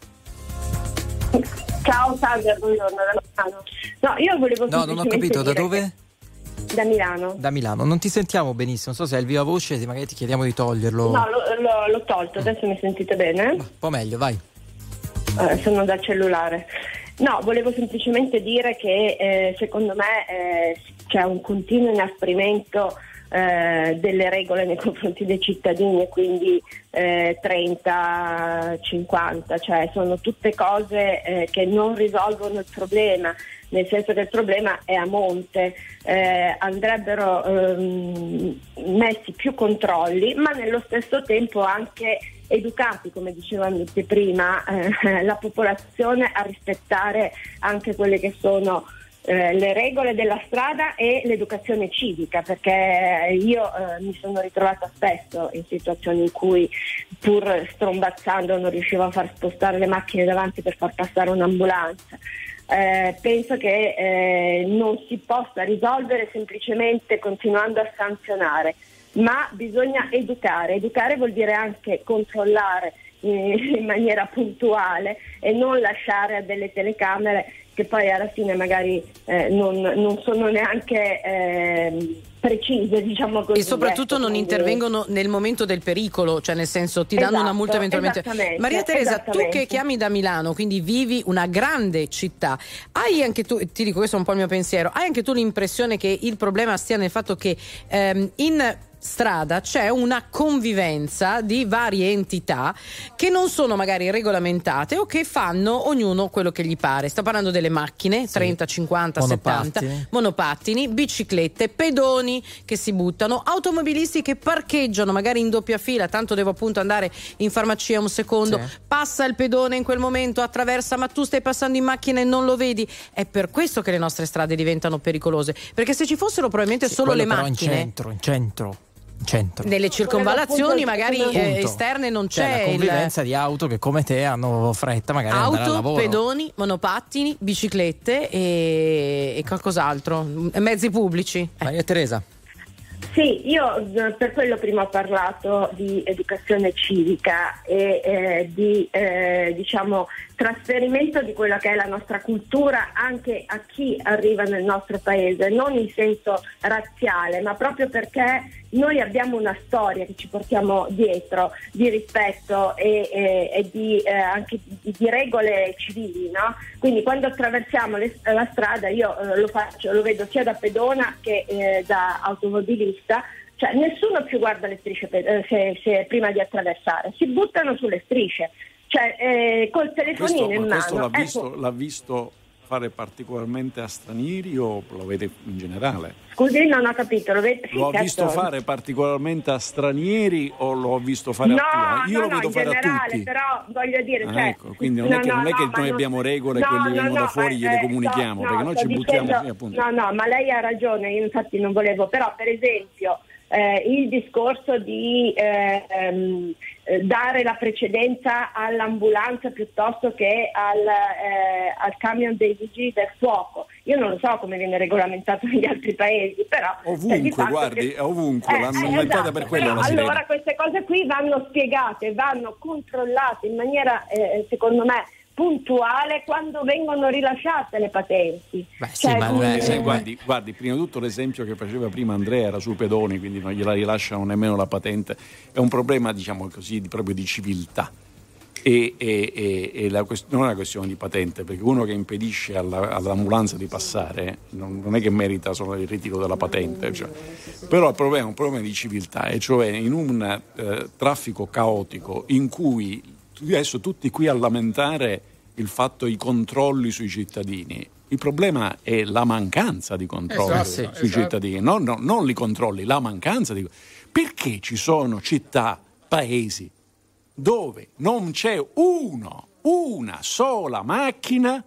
Ciao Salve, buongiorno da Milano. No, io volevo No, non ho capito, da dove? che- Da Milano. Da Milano. Non ti sentiamo benissimo, non so se hai il viva voce, se magari ti chiediamo di toglierlo. No, lo- lo- l'ho tolto, adesso mi sentite bene? Un po' meglio, vai. Eh, sono dal cellulare. No, volevo semplicemente dire che eh, secondo me eh, c'è un continuo inasprimento eh, delle regole nei confronti dei cittadini e quindi eh, 30, 50, cioè sono tutte cose eh, che non risolvono il problema, nel senso che il problema è a monte, eh, andrebbero ehm, messi più controlli, ma nello stesso tempo anche educati, come dicevamo prima, eh, la popolazione a rispettare anche quelle che sono eh, le regole della strada e l'educazione civica, perché io eh, mi sono ritrovata spesso in situazioni in cui pur strombazzando non riuscivo a far spostare le macchine davanti per far passare un'ambulanza. Eh, penso che eh, non si possa risolvere semplicemente continuando a sanzionare, ma bisogna educare. Educare vuol dire anche controllare in, in maniera puntuale e non lasciare a delle telecamere che poi alla fine magari eh, non, non sono neanche ehm, precise, diciamo così. E soprattutto ecco, non quindi- intervengono nel momento del pericolo, cioè nel senso ti danno una Esatto, multa eventualmente. Maria Teresa, tu che chiami da Milano, quindi vivi una grande città, hai anche tu, ti dico questo è un po' il mio pensiero, hai anche tu l'impressione che il problema stia nel fatto che ehm, in strada c'è una convivenza di varie entità che non sono magari regolamentate o che fanno ognuno quello che gli pare. Sto parlando delle macchine, 30, 50, 70, Monopattini. monopattini, biciclette, pedoni che si buttano, automobilisti che parcheggiano magari in doppia fila, tanto devo appunto andare in farmacia un secondo, Sì. passa il pedone in quel momento, attraversa, ma tu stai passando in macchina e non lo vedi. È per questo che le nostre strade diventano pericolose, perché se ci fossero probabilmente solo Quello le macchine in centro, in centro, centro. nelle circonvallazioni magari eh, esterne non C'è c'è la il convivenza di auto che come te hanno fretta magari auto, pedoni, monopattini, biciclette e, e qualcos'altro, mezzi pubblici. Eh. Maria Teresa. Sì, io eh, per quello prima ho parlato di educazione civica e eh, di eh, diciamo, trasferimento di quella che è la nostra cultura anche a chi arriva nel nostro paese, non in senso razziale, ma proprio perché noi abbiamo una storia che ci portiamo dietro di rispetto e, e- e di, eh, anche di, di regole civili. no? Quindi quando attraversiamo le- la strada io eh, lo, faccio, lo vedo sia da pedona che eh, da automobilista, cioè nessuno più guarda le strisce eh, se- se- prima di attraversare, si buttano sulle strisce. Cioè, eh, col telefonino Questo, in ma questo mano. l'ha Ecco, visto, l'ha visto fare particolarmente a stranieri o lo vede in generale? Scusi, non ho capito. Lo, ve- sì, Lo ha certo. visto fare particolarmente a stranieri o lo ha visto fare no, a tutti? Io no, lo no, vedo in fare a generale, tutti. però voglio dire, Ah, cioè, ecco, quindi non è no, che, no, non è che no, noi abbiamo regole, no, quelli no, vengono da no, fuori, gliele eh, comunichiamo, no, perché no, noi ci buttiamo dicendo- appunto. No, no, ma lei ha ragione, io infatti non volevo, però per esempio eh, il discorso di eh, ehm, eh, dare la precedenza all'ambulanza piuttosto che al, eh, al camion dei vigili del fuoco. Io non lo so come viene regolamentato *laughs* negli altri paesi, però... Ovunque, guardi, che- ovunque, eh, l'hanno eh, esatto, per quello però allora queste cose qui vanno spiegate, vanno controllate in maniera, eh, secondo me, puntuale quando vengono rilasciate le patenti. Cioè, Eh, eh, sai, guardi, guardi, prima di tutto l'esempio che faceva prima Andrea era sui pedoni, quindi non gliela rilasciano nemmeno la patente. È un problema, diciamo così, di- proprio di civiltà. E, e- e- e la quest- non è una questione di patente, perché uno che impedisce alla- all'ambulanza di passare non, non è che merita solo il ritiro della patente. cioè. Però il problema è un problema di civiltà, e cioè in un eh, traffico caotico in cui adesso tutti qui a lamentare il fatto i controlli sui cittadini. Il problema è la mancanza di controlli Esatto, sui esatto. cittadini, non, non- non i controlli, la mancanza di Perché ci sono città, paesi dove non c'è uno, una sola macchina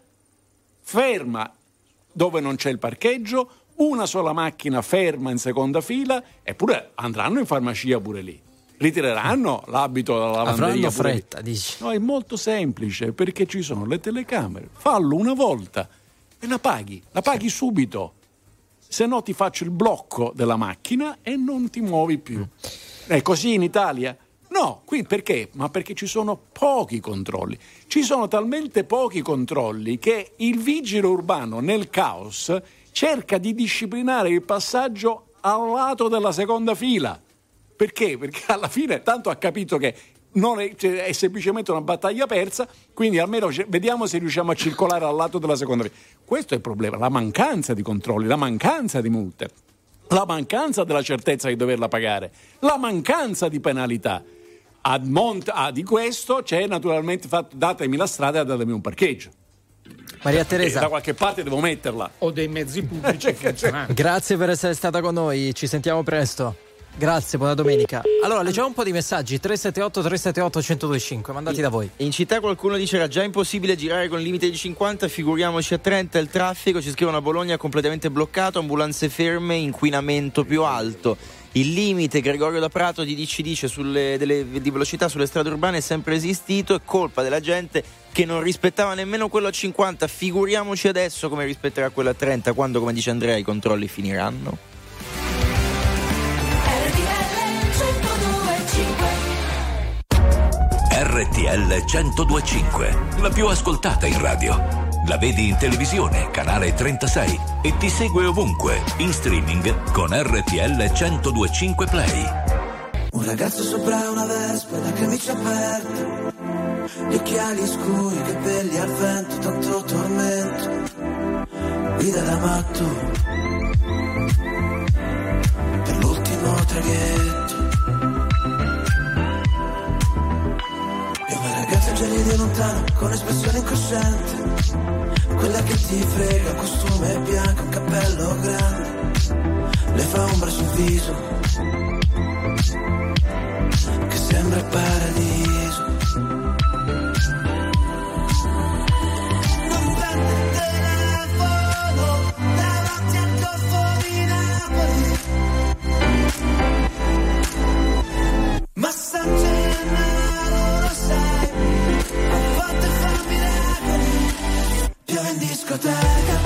ferma dove non c'è il parcheggio, una sola macchina ferma in seconda fila, eppure andranno in farmacia pure lì. Ritireranno l'abito dalla lavanderia. Avranno fretta, dici. No, è molto semplice perché ci sono le telecamere. Fallo una volta e la paghi, la paghi subito. Se no ti faccio il blocco della macchina e non ti muovi più. È così in Italia? No, qui perché? Ma perché ci sono pochi controlli. Ci sono talmente pochi controlli che il vigile urbano nel caos cerca di disciplinare il passaggio al lato della seconda fila. Perché? Perché *laughs* alla fine tanto ha capito che non è, cioè, è semplicemente una battaglia persa, quindi almeno vediamo se riusciamo a circolare al lato della seconda fila. Questo è il problema, la mancanza di controlli, la mancanza di multe, la mancanza della certezza di doverla pagare, la mancanza di penalità. A monte a di questo c'è naturalmente fatto, datemi la strada e datemi un parcheggio. Maria Teresa. da qualche parte devo metterla. O dei mezzi pubblici. *laughs* Grazie per essere stata con noi, ci sentiamo presto. Grazie, buona domenica. Allora, leggiamo un po' di messaggi 378 378 1025, mandati da voi. In città qualcuno dice era già impossibile girare con il limite di 50, figuriamoci a 30, il traffico, ci scrivono a Bologna completamente bloccato, ambulanze ferme, inquinamento più alto. Il limite, Gregorio da Prato di dici dice sulle, delle- di velocità sulle strade urbane è sempre esistito, è colpa della gente che non rispettava nemmeno quello a 50, figuriamoci adesso come rispetterà quello a 30, quando come dice Andrea i controlli finiranno. RTL 1025, la più ascoltata in radio. La vedi in televisione, canale 36 e ti segue ovunque, in streaming con RTL 1025 Play. Un ragazzo sopra una vespa, la camicia aperta, gli occhiali scuri, i capelli al vento, tanto tormento, guida da matto, per l'ultimo traghetto. E una ragazza già lì di lontano, con espressione incosciente, quella che ti frega, costume bianco, un cappello grande, le fa ombra sul viso che sembra il paradiso. Discoteca,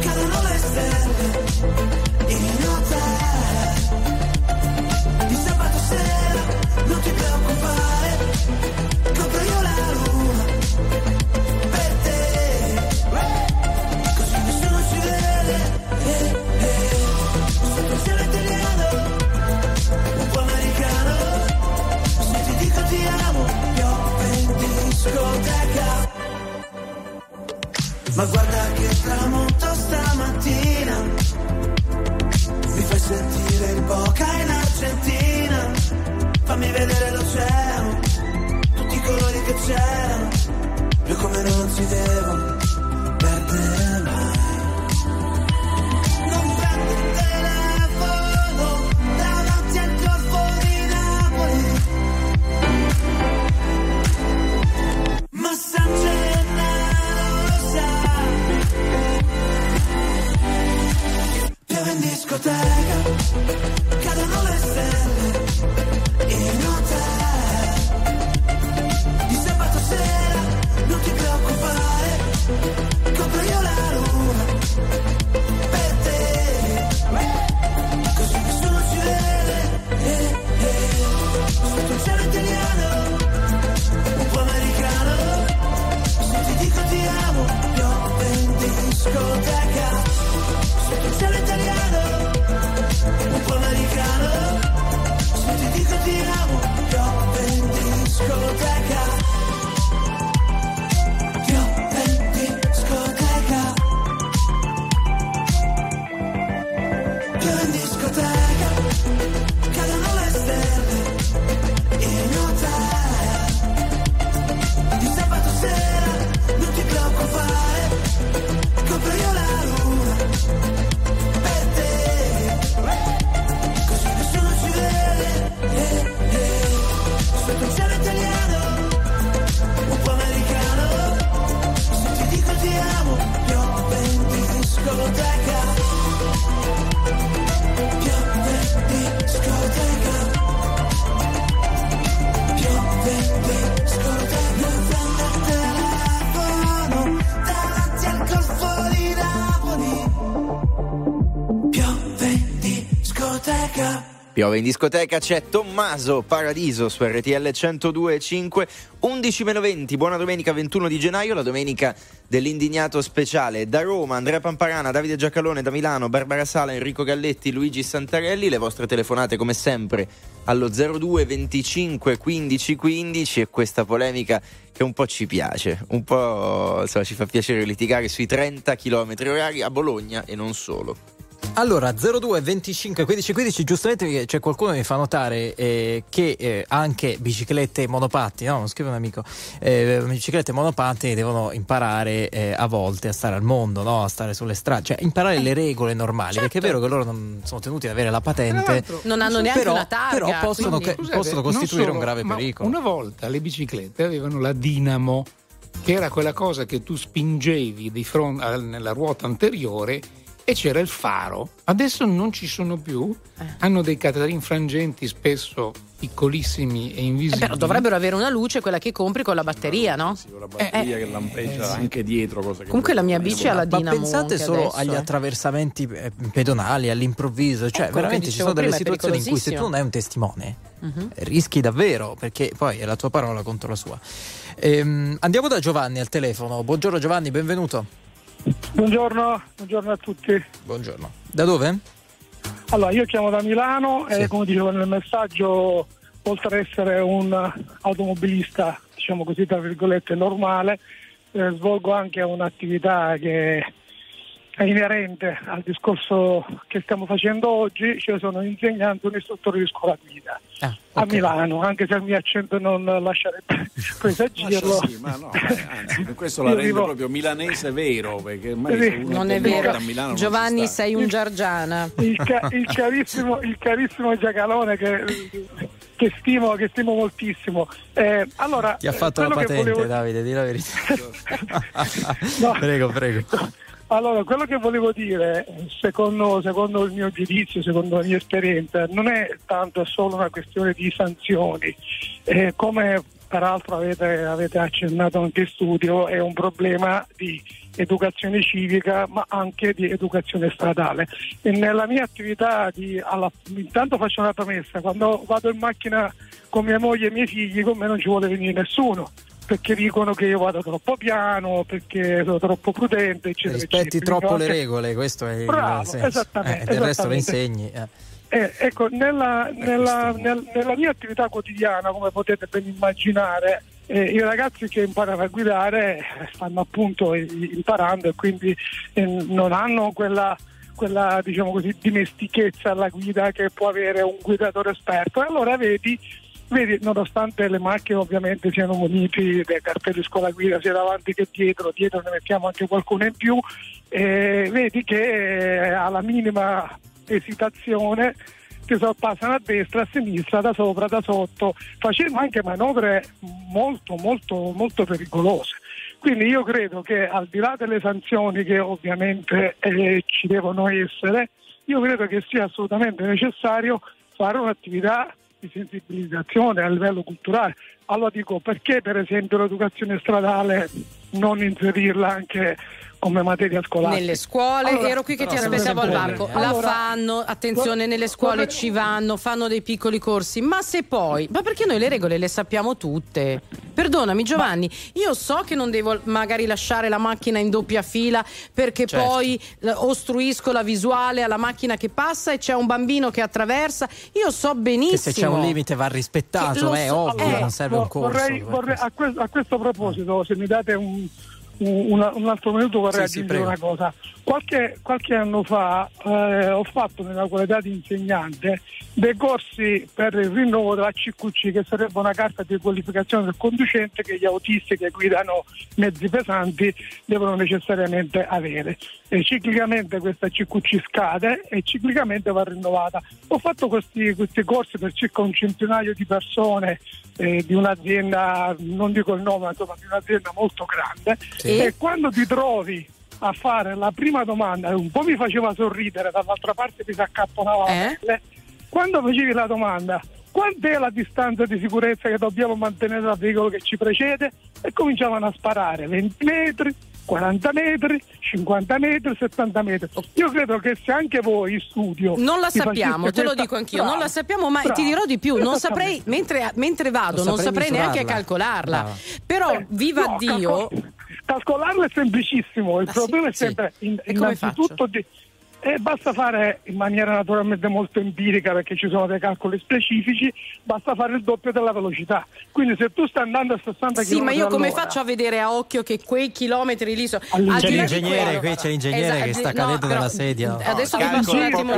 cadono le stelle tramonto stamattina. Mi fai sentire il Boca in Argentina. Fammi vedere l'oceano Tutti i colori che c'erano. Più come non si devono Piove in discoteca, c'è Tommaso Paradiso su RTL 102.5, 11 meno 20, buona domenica 21 di gennaio, la domenica dell'indignato speciale. Da Roma, Andrea Pamparana, Davide Giacalone, da Milano, Barbara Sala, Enrico Galletti, Luigi Santarelli, le vostre telefonate come sempre allo 02 25 15 15 e questa polemica che un po' ci piace, un po' insomma, ci fa piacere litigare sui 30 km orari a Bologna e non solo. Allora, 02 25 15 15, giustamente c'è qualcuno che mi fa notare eh, che eh, anche biciclette e monopattini, no, non scrive un amico, eh, biciclette e monopattini devono imparare eh, a volte a stare al mondo, no? a stare sulle strade, cioè imparare le regole normali, perché è vero che loro non sono tenuti ad avere la patente, Non hanno neanche però, una targa. però possono, quindi- Scusate, possono costituire solo, un grave pericolo. Una volta le biciclette avevano la dinamo, che era quella cosa che tu spingevi di fronte nella ruota anteriore e c'era il faro. Adesso non ci sono più, Eh. hanno dei catarini frangenti spesso piccolissimi e Eh, invisibili. però dovrebbero avere una luce, quella che compri con la batteria, no? La batteria che lampeggia anche dietro. Cosa che Comunque la mia bici ha la Ma dinamo pensate anche solo adesso, agli eh. attraversamenti eh, pedonali, all'improvviso, cioè Ecco, veramente ci sono delle situazioni in cui se tu non hai un testimone Mhm. rischi davvero perché poi è la tua parola contro la sua. Ehm, andiamo da Giovanni al telefono. Buongiorno Giovanni, benvenuto. Buongiorno, buongiorno a tutti. Buongiorno. Da dove? Allora, io chiamo da Milano Sì. e come dicevo nel messaggio, oltre ad essere un automobilista, diciamo così, tra virgolette, normale, eh, svolgo anche un'attività che è inerente al discorso che stiamo facendo oggi, cioè sono insegnante, un istruttore di scuola guida Ah, a Milano, anche se il mio accento non lascerebbe *laughs* presagirlo. Sì, ma no, eh, anzi, questo la rende vivo- proprio milanese vero, perché ormai Sì. se uno Non è vero. a Milano Giovanni, sei un Giargiana. il, ca- il carissimo, il carissimo Giacalone che, che stimo, che stimo moltissimo. Eh, allora, Ti ha fatto la patente, volevo- Davide, di la verità. *laughs* No. Prego, prego. *laughs* Allora, quello che volevo dire, secondo, secondo il mio giudizio, secondo la mia esperienza, non è tanto solo una questione di sanzioni, Eh, come peraltro avete, avete accennato anche in studio, è un problema di educazione civica ma anche di educazione stradale. E nella mia attività, di, alla- intanto faccio una promessa, quando vado in macchina con mia moglie e i miei figli, con me non ci vuole venire nessuno. Perché dicono che io vado troppo piano, perché sono troppo prudente, eccetera. Rispetti eccetera. troppo le anche- regole, questo è Bravo, il senso. esattamente, Eh, del resto lo insegni. eh. Eh, ecco, nella, nella- nel- nella mia attività quotidiana, come potete ben immaginare, eh, i ragazzi che imparano a guidare eh, stanno appunto imparando e quindi eh, non hanno quella, quella diciamo così, dimestichezza alla guida che può avere un guidatore esperto. E allora vedi, vedi, nonostante le macchine ovviamente siano muniti dei cartelli scuola guida sia davanti che dietro, dietro ne mettiamo anche qualcuno in più, eh, vedi che eh, alla minima esitazione ti sorpassano a destra, a sinistra, da sopra, da sotto, facendo anche manovre molto, molto, molto pericolose. Quindi io credo che al di là delle sanzioni che ovviamente eh, ci devono essere, io credo che sia assolutamente necessario fare un'attività di sensibilizzazione a livello culturale. Allora dico perché per esempio l'educazione stradale non inserirla anche come materia scolastica? Nelle scuole, Allora, ero qui che ti aspettavo al bene. La Allora, fanno, attenzione, nelle scuole vorrei- ci vanno, fanno dei piccoli corsi, ma se poi, ma perché noi le regole le sappiamo tutte? Perdonami Giovanni, io so che non devo magari lasciare la macchina in doppia fila perché Certo. poi eh, ostruisco la visuale alla macchina che passa e c'è un bambino che attraversa. Io so benissimo. Che se c'è un limite va rispettato, è so- ovvio, eh, non serve un corso. vorrei- questo. a, que- a questo proposito, se mi date un, un- un altro minuto vorrei Sì, sì, aggiungere prego. una cosa. Qualche, qualche anno fa eh, ho fatto nella qualità di insegnante dei corsi per il rinnovo della CQC, che sarebbe una carta di qualificazione del conducente che gli autisti che guidano mezzi pesanti devono necessariamente avere. E ciclicamente questa CQC scade e ciclicamente va rinnovata. Ho fatto questi, questi corsi per circa un centinaio di persone eh, di un'azienda, non dico il nome, ma insomma di un'azienda molto grande. Sì. E quando ti trovi a fare la prima domanda, un po' mi faceva sorridere, dall'altra parte mi si accapponava la Eh? pelle. Quando facevi la domanda, quant'è la distanza di sicurezza che dobbiamo mantenere dal veicolo che ci precede? E cominciavano a sparare 20 metri, 40 metri, 50 metri, 70 metri. Io credo che se anche voi in studio Non la sappiamo, te lo dico anch'io, non la Bravo, sappiamo, ma ti bravo, dirò di più, non saprei, mentre, mentre vado, Non saprei saprei neanche misurarla. calcolarla. Brava. Però, Eh, viva no, Dio, calcol- calcolarlo è semplicissimo, il Ah, sì? problema è Sì. sempre in- E come innanzitutto di- eh, basta fare in maniera naturalmente molto empirica perché ci sono dei calcoli specifici, basta fare il doppio della velocità. Quindi se tu stai andando a 60 sì, ma io km come all'ora, faccio a vedere a occhio che quei chilometri lì sono. C'è al di là di l'ingegnere, qui c'è l'ingegnere Esatto, che sta no, cadendo però- dalla sedia. Adesso ti passo un attimo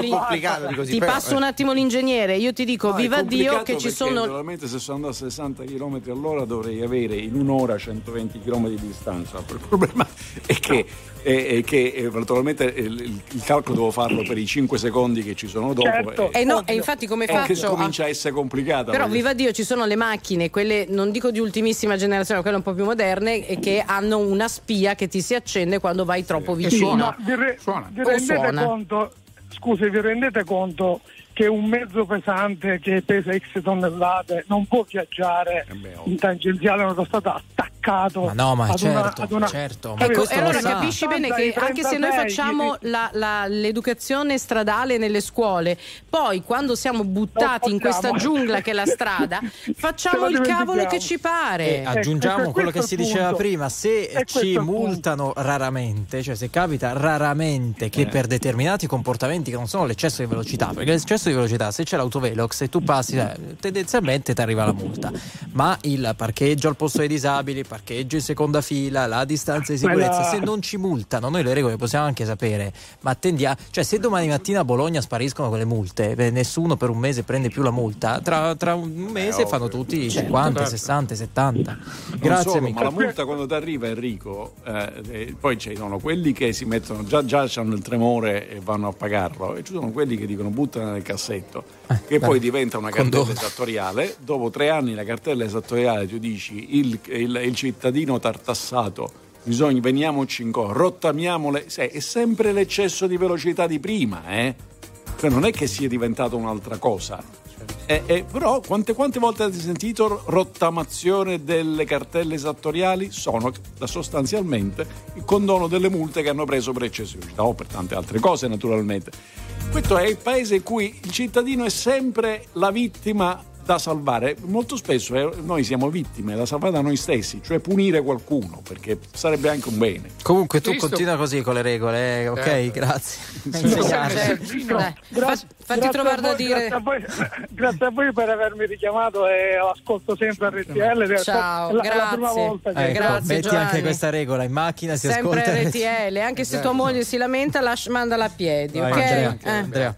così, Ti passo un attimo l'ingegnere, io ti dico, No, viva Dio che ci sono. Naturalmente se sono andato a 60 km all'ora dovrei avere in un'ora 120 km di distanza. Il problema è che, è- è che, eh, naturalmente il, il- il calcolo devo farlo per i 5 secondi che ci sono dopo. Certo. Eh no, e infatti come e che faccio? a- comincia a essere complicata. Però viva Dio ci sono le macchine, quelle non dico di ultimissima generazione, quelle un po' più moderne e che hanno una spia che ti si accende quando vai troppo vicino. ma vi, re- vi O rendete suona. conto, scusi, vi rendete conto che un mezzo pesante che pesa X tonnellate non può viaggiare in tangenziale un'autostrada attaccato Ma no, ma ad una- certo, ad una- certo. Ma? Ecco, e allora lo sa. capisci bene che anche se noi 36, facciamo la- la- l'educazione stradale nelle scuole, poi quando siamo buttati in questa giungla che è la strada, *laughs* facciamo il cavolo che ci pare. E aggiungiamo ecco, quello che si il diceva punto. prima, se è ci il punto. multano raramente, cioè se capita raramente che per determinati comportamenti che non sono l'eccesso di velocità, perché l'eccesso di velocità se c'è l'autovelox e tu passi, eh, tendenzialmente ti arriva la multa, ma il parcheggio al posto dei disabili, il parcheggio in seconda fila, la distanza di sicurezza, Quella- se non ci multano, noi le regole possiamo anche sapere, ma attendiamo, cioè se domani mattina a Bologna spariscono quelle multe, eh, nessuno per un mese prende più la multa, tra, tra un mese fanno tutti 50, 60, 70. Non Grazie solo, amico. ma la multa quando ti arriva Enrico, eh, eh, poi ci sono quelli che si mettono, già, già hanno il tremore e vanno a pagarlo, e ci sono quelli che dicono buttano nel cassetto, che beh, poi diventa una cartella condono. esattoriale, dopo tre anni la cartella esattoriale tu dici il, il- il cittadino tartassato, bisogna, veniamoci in co, rottamiamole, sai, è sempre l'eccesso di velocità di prima, eh? Cioè non è che sia diventato un'altra cosa. Eh, eh, però quante, quante volte avete sentito rottamazione delle cartelle esattoriali? Sono sostanzialmente il condono delle multe che hanno preso per velocità o per tante altre cose naturalmente. Questo è il paese in cui il cittadino è sempre la vittima da salvare. Molto spesso eh, noi siamo vittime da salvare da noi stessi, cioè punire qualcuno, perché sarebbe anche un bene. Comunque tu Visto- continua così con le regole, eh, ok? Certo. Grazie. Sì. Insegnate. Certo. Dai, Gra- fa- fatti grazie trovare da dire. Grazie a, voi, *laughs* grazie a voi per avermi richiamato e ascolto sempre RTL. Ciao, la, è la prima grazie. volta che Ecco, Grazie, metti Giovanni. anche questa regola in macchina, si Sempre ascolta. RTL, anche se tua moglie si lamenta, lascia, mandala a piedi, Vai, ok? Andrea, Eh. Andrea.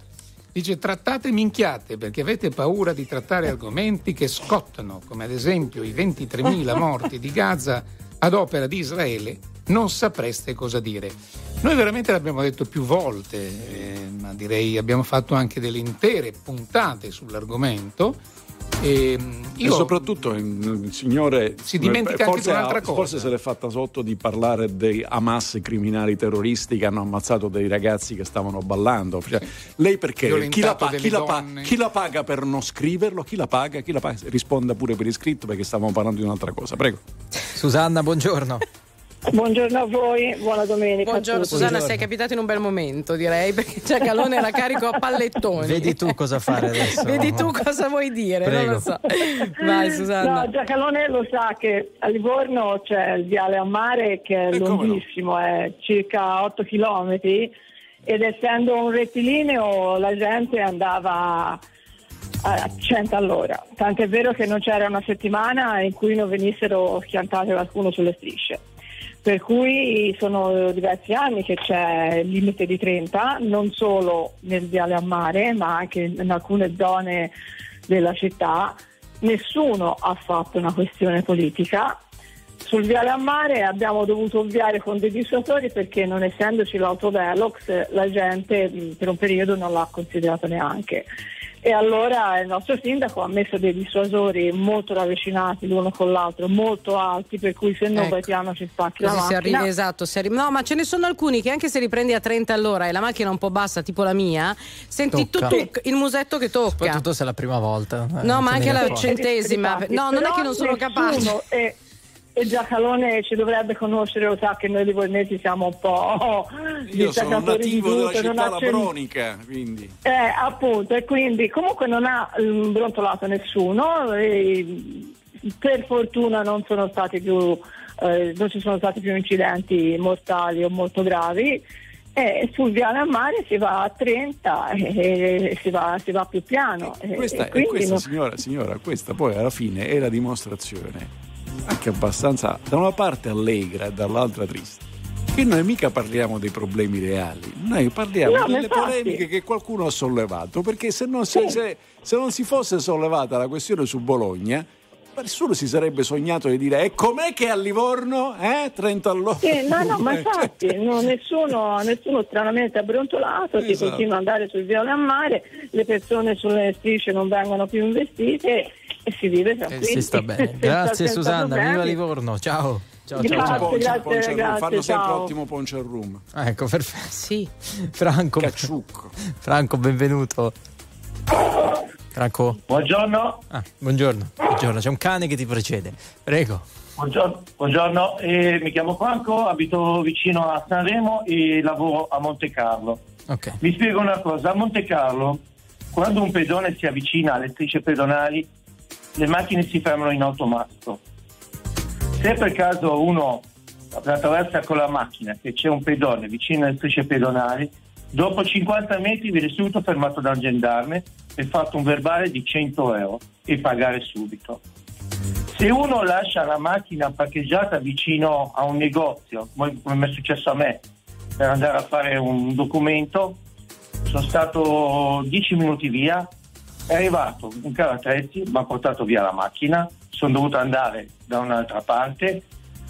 Dice trattate minchiate perché avete paura di trattare argomenti che scottano, come ad esempio i 23.000 morti di Gaza ad opera di Israele, non sapreste cosa dire. Noi veramente l'abbiamo detto più volte, eh, ma direi abbiamo fatto anche delle intere puntate sull'argomento. E, mm, E io soprattutto il signore Si dimentica anche forse, di un'altra cosa. forse se l'è fatta sotto di parlare dei Hamas criminali terroristi che hanno ammazzato dei ragazzi che stavano ballando. Cioè, lei perché? Chi la, Violentato pa- chi, la pa- donne. chi la paga per non scriverlo? Chi la paga? Chi la paga? Risponda pure per iscritto perché stavamo parlando di un'altra cosa. Prego. Susanna, buongiorno. *laughs* Buongiorno a voi, buona domenica. a Buongiorno tutti. Susanna, sei capitato in un bel momento direi *laughs* perché Giacalone era carico a pallettoni. Vedi tu cosa fare *laughs* adesso. Vedi tu cosa vuoi dire, non Prego. lo so. Vai Susanna. No, Giacalone lo sa che a Livorno c'è il viale a mare che è lunghissimo, è circa 8 km ed essendo un rettilineo la gente andava a 100 all'ora. Tant'è vero che non c'era una settimana in cui non venissero schiantate qualcuno sulle strisce. Per cui sono diversi anni che c'è il limite di 30, non solo nel viale a mare, ma anche in alcune zone della città. Nessuno ha fatto una questione politica. Sul viale a mare abbiamo dovuto ovviare con dei dissuasori perché non essendoci l'autovelox la gente per un periodo non l'ha considerato neanche. E allora il nostro sindaco ha messo dei dissuasori molto ravvicinati l'uno con l'altro, molto alti, per cui se non Ecco. vai piano ci spacchi la Così si macchina. arriva, esatto, si arriva- No, ma ce ne sono alcuni che anche se li prendi a 30 all'ora e la macchina è un po' bassa, tipo la mia, senti tuc, tuc, il musetto che tocca. Soprattutto se è la prima volta. eh, No, ma anche la centesima. No, non è che non sono capace. È, e Giacalone ci dovrebbe conoscere, lo sa che noi livornesi siamo un po' Io gli sono nativo della città labronica, quindi. Eh, appunto, e quindi comunque non ha mm, brontolato nessuno, e, per fortuna non sono stati più, eh, non ci sono stati più incidenti mortali o molto gravi. E sul viale a mare si va a 30 e, si, va, si va più piano. E- Questa, e e questa non- signora, signora, questa poi alla fine è la dimostrazione anche abbastanza da una parte allegra e dall'altra triste. Che noi mica parliamo dei problemi reali, noi parliamo No, delle polemiche che qualcuno ha sollevato, perché se non, se- se- se non si fosse sollevata la questione su Bologna, nessuno si sarebbe sognato di dire e com'è che a Livorno, eh, 30 all'ora? Sì, no, no, ma Eh, *laughs* infatti no, nessuno, nessuno stranamente ha brontolato, si Esatto. continua ad andare sul viale a mare, le persone sulle strisce non vengono più investite e si vive Eh, tranquilli. *laughs* si sta bene. Grazie senza Susanna, viva Livorno. Ciao. Ciao, Grazie, ciao, ciao. grazie, Ponce ragazzi, fanno sempre ciao. ottimo ponce al room. Ecco, perfetto. Sì. Franco. Cacciucco. Franco, benvenuto. Franco. Buongiorno. Ah, buongiorno. Buongiorno, c'è un cane che ti precede. Prego. Buongiorno, buongiorno. Eh, mi chiamo Franco, abito vicino a Sanremo e lavoro a Monte Carlo. Ok. Vi spiego una cosa, a Monte Carlo quando un pedone si avvicina alle strisce pedonali le macchine si fermano in automatico. Se per caso uno attraversa con la macchina e c'è un pedone vicino alle strisce pedonali, dopo 50 metri viene subito fermato da un gendarme e fatto un verbale di 100 euro e pagare subito. Se uno lascia la macchina parcheggiata vicino a un negozio, come è successo a me, per andare a fare un documento, sono stato 10 minuti via, è arrivato un carro attrezzi, mi ha portato via la macchina, sono dovuto andare da un'altra parte,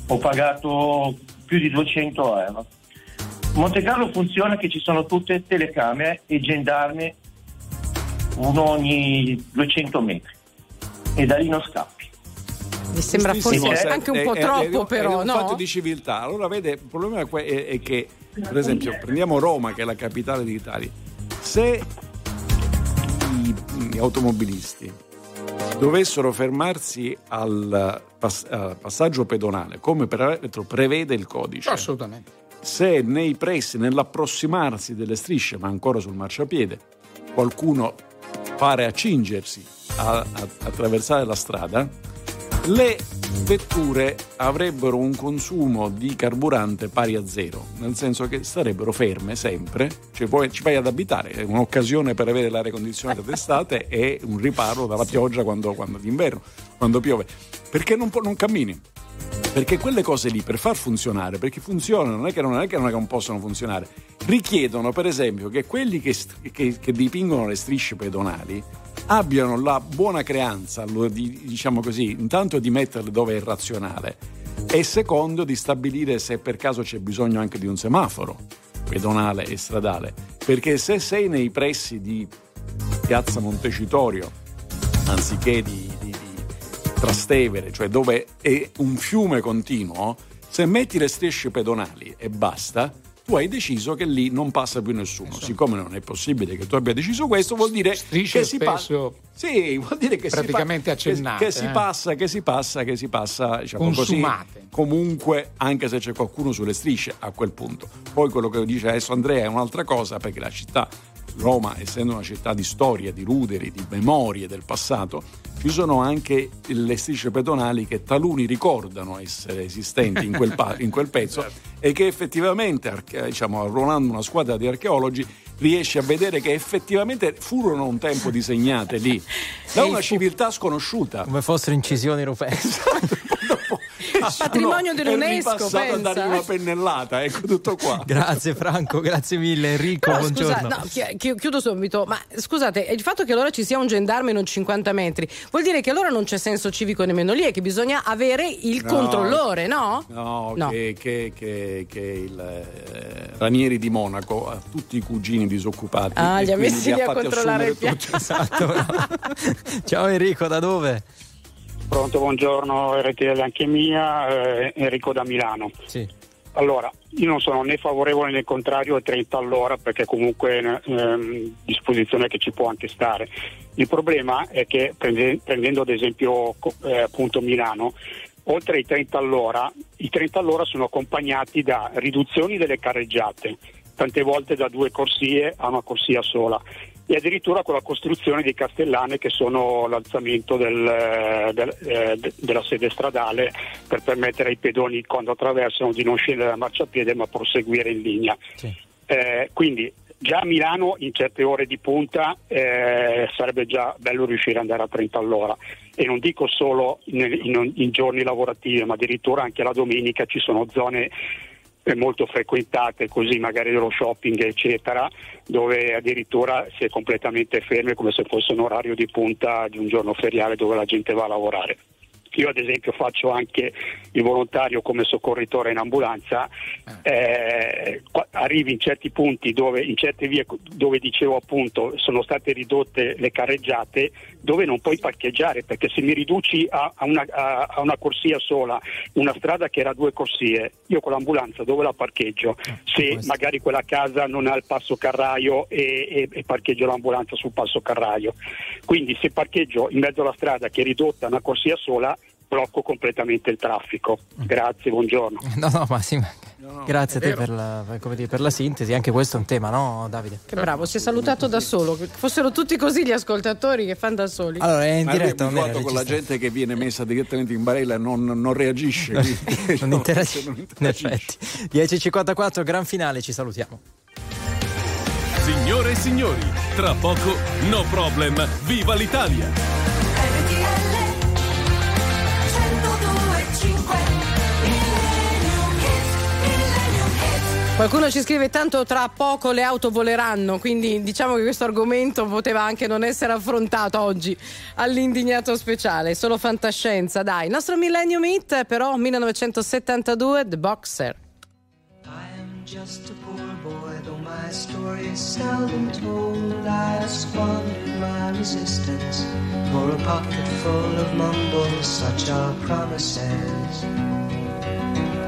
ho pagato più di 200 euro. Monte Carlo funziona che ci sono tutte telecamere e gendarmi uno ogni 200 metri e da lì non scappi. Mi sembra forse anche un è- po' è- troppo, è- però, è un no? fatto di civiltà. Allora, vede, il problema è che, per esempio, prendiamo Roma, che è la capitale d'Italia. Se i, gli automobilisti dovessero fermarsi al pass- al passaggio pedonale, come peraltro prevede il codice, Assolutamente. se nei pressi, nell'approssimarsi delle strisce, ma ancora sul marciapiede, qualcuno pare accingersi a, a- attraversare la strada, le vetture avrebbero un consumo di carburante pari a zero, nel senso che starebbero ferme sempre, cioè poi ci vai ad abitare, è un'occasione per avere l'aria condizionata *laughs* d'estate e un riparo dalla pioggia quando, quando d'inverno, quando piove, perché non, non cammini. Perché quelle cose lì per far funzionare, perché funzionano, non è che non, è che non, possono funzionare, richiedono per esempio che quelli che, che- che dipingono le strisce pedonali abbiano la buona creanza, diciamo così, intanto di metterle dove è razionale e secondo di stabilire se per caso c'è bisogno anche di un semaforo pedonale e stradale. Perché se sei nei pressi di Piazza Montecitorio, anziché di, di- di Trastevere, cioè dove è un fiume continuo, se metti le strisce pedonali e basta, tu hai deciso che lì non passa più nessuno. Siccome non è possibile che tu abbia deciso questo, vuol dire Strisce che si passa. Sì, vuol dire che praticamente si, pa- accennate, che, che si eh. passa, che si passa, che si passa, diciamo Consumate. così, comunque, anche se c'è qualcuno sulle strisce a quel punto. Poi quello che dice adesso Andrea è un'altra cosa, perché la città, Roma, essendo una città di storia, di ruderi, di memorie del passato, ci sono anche le strisce pedonali che taluni ricordano essere esistenti in quel, pa- in quel pezzo *laughs* e che effettivamente, arche- diciamo, arruolando una squadra di archeologi, riesce a vedere che effettivamente furono un tempo disegnate lì da una civiltà sconosciuta. Come fossero incisioni rupestri. *laughs* *laughs* Patrimonio dell'UNESCO, ripassato a pensa. una pennellata, ecco tutto qua. *laughs* Grazie Franco, grazie mille Enrico, Però, buongiorno. scusa, no, chi- chi- chiudo subito, ma scusate, il fatto che allora ci sia un gendarme non 50 metri vuol dire che allora non c'è senso civico nemmeno lì e che bisogna avere il No. controllore, no? No, No. Che, che- che- che il eh, Ranieri di Monaco ha tutti i cugini disoccupati. Ah, e li ha messi lì a controllare il piano. Esatto. *laughs* Ciao Enrico, da dove? Pronto, buongiorno, RTL anche mia, eh, Enrico da Milano. Sì. Allora, io non sono né favorevole né contrario a 30 all'ora perché comunque è una ehm, disposizione che ci può anche stare. Il problema è che prende- prendendo ad esempio eh, appunto Milano, oltre ai 30 all'ora, i 30 all'ora sono accompagnati da riduzioni delle carreggiate, tante volte da due corsie a una corsia sola e addirittura con la costruzione di castellane che sono l'alzamento del, eh, del- eh, de- della sede stradale per permettere ai pedoni quando attraversano di non scendere dal marciapiede ma proseguire in linea. Eh, quindi già a Milano in certe ore di punta eh, sarebbe già bello riuscire ad andare a 30 all'ora e non dico solo in, in- in giorni lavorativi ma addirittura anche la domenica ci sono zone molto frequentate così magari dello shopping eccetera dove addirittura si è completamente fermi come se fosse un orario di punta di un giorno feriale dove la gente va a lavorare. Io ad esempio faccio anche il volontario come soccorritore in ambulanza, eh, qua- arrivi in certi punti dove, in certe vie dove dicevo appunto sono state ridotte le carreggiate dove non puoi parcheggiare perché se mi riduci a, a una, a- a una corsia sola, una strada che era due corsie, io con l'ambulanza dove la parcheggio? Se magari quella casa non ha il passo carraio e, e- e parcheggio l'ambulanza sul passo carraio. Quindi se parcheggio in mezzo alla strada che è ridotta a una corsia sola, blocco completamente il traffico. Grazie, buongiorno. *laughs* No, no, ma sì. ma- Grazie a te per la, dire, per la sintesi. Anche questo è un tema, no, Davide? Che bravo, si è salutato da solo. Che fossero tutti così gli ascoltatori che fanno da soli. Allora, è in Ma diretta, non guardo con la gente che viene messa direttamente in barella e non, non reagisce. quindi- *laughs* non interagisce. In effetti. 10.54, gran finale, ci salutiamo. Signore e signori, tra poco No Problem, viva l'Italia! Qualcuno ci scrive tanto tra poco le auto voleranno, quindi diciamo che questo argomento poteva anche non essere affrontato oggi all'indignato speciale, solo fantascienza, dai. Il nostro Millennium Hit però 1972 The Boxer. just a poor boy, though my story is seldom told. I squandered my resistance for a pocket full of mumbles, such are promises.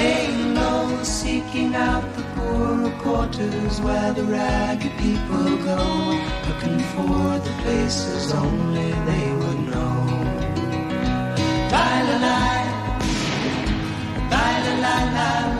Laying low, seeking out the poorer quarters where the ragged people go, looking for the places only they would know. La la la. La la la la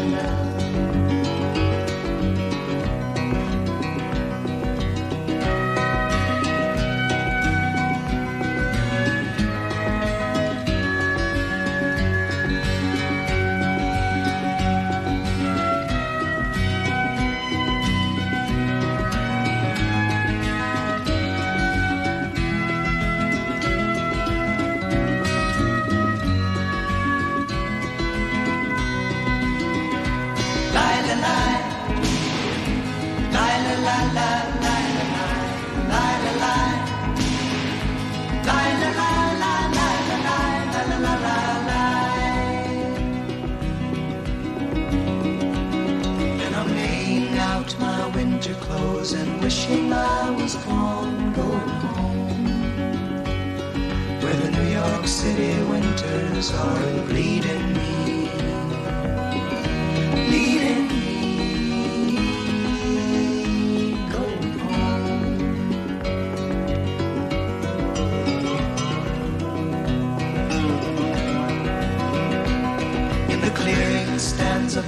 Wishing I was gone, going home. Where the New York City winters are bleeding. Bleeding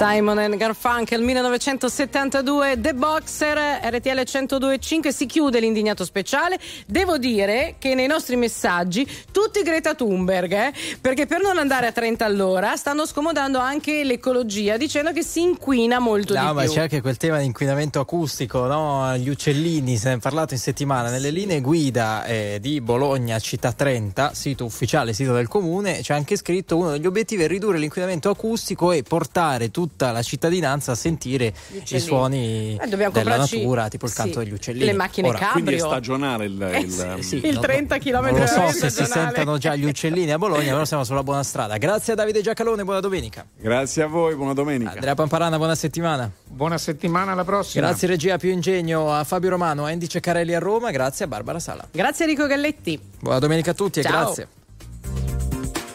Simon and Garfunkel 1972 The Boxer RTL 102.5 si chiude l'indignato speciale devo dire che nei nostri messaggi tutti Greta Thunberg eh, perché per non andare a 30 all'ora stanno scomodando anche l'ecologia dicendo che si inquina molto No, di ma più c'è anche quel tema di inquinamento acustico, no? Gli uccellini, se ne è parlato in settimana. Nelle linee guida eh, di Bologna Città 30, sito ufficiale, sito del comune, c'è anche scritto uno degli obiettivi è ridurre l'inquinamento acustico e portare tutta la cittadinanza a sentire i suoni Eh, della comprarci- natura, tipo il canto sì, degli uccellini. le macchine Ora, cabrio. Quindi è stagionale il, Eh, il- sì, il no, 30 km Non lo so se si sentono già gli uccellini a Bologna, però siamo sulla buona strada. Grazie a Davide Giacalone, buona domenica. Grazie a voi, buona domenica. Andrea Pamparana, buona settimana. Buona settimana, alla prossima. Grazie regia più ingegno a Fabio Romano, a Indice Carelli a Roma, grazie a Barbara Sala. grazie Enrico Galletti Buona domenica a tutti e Ciao. grazie.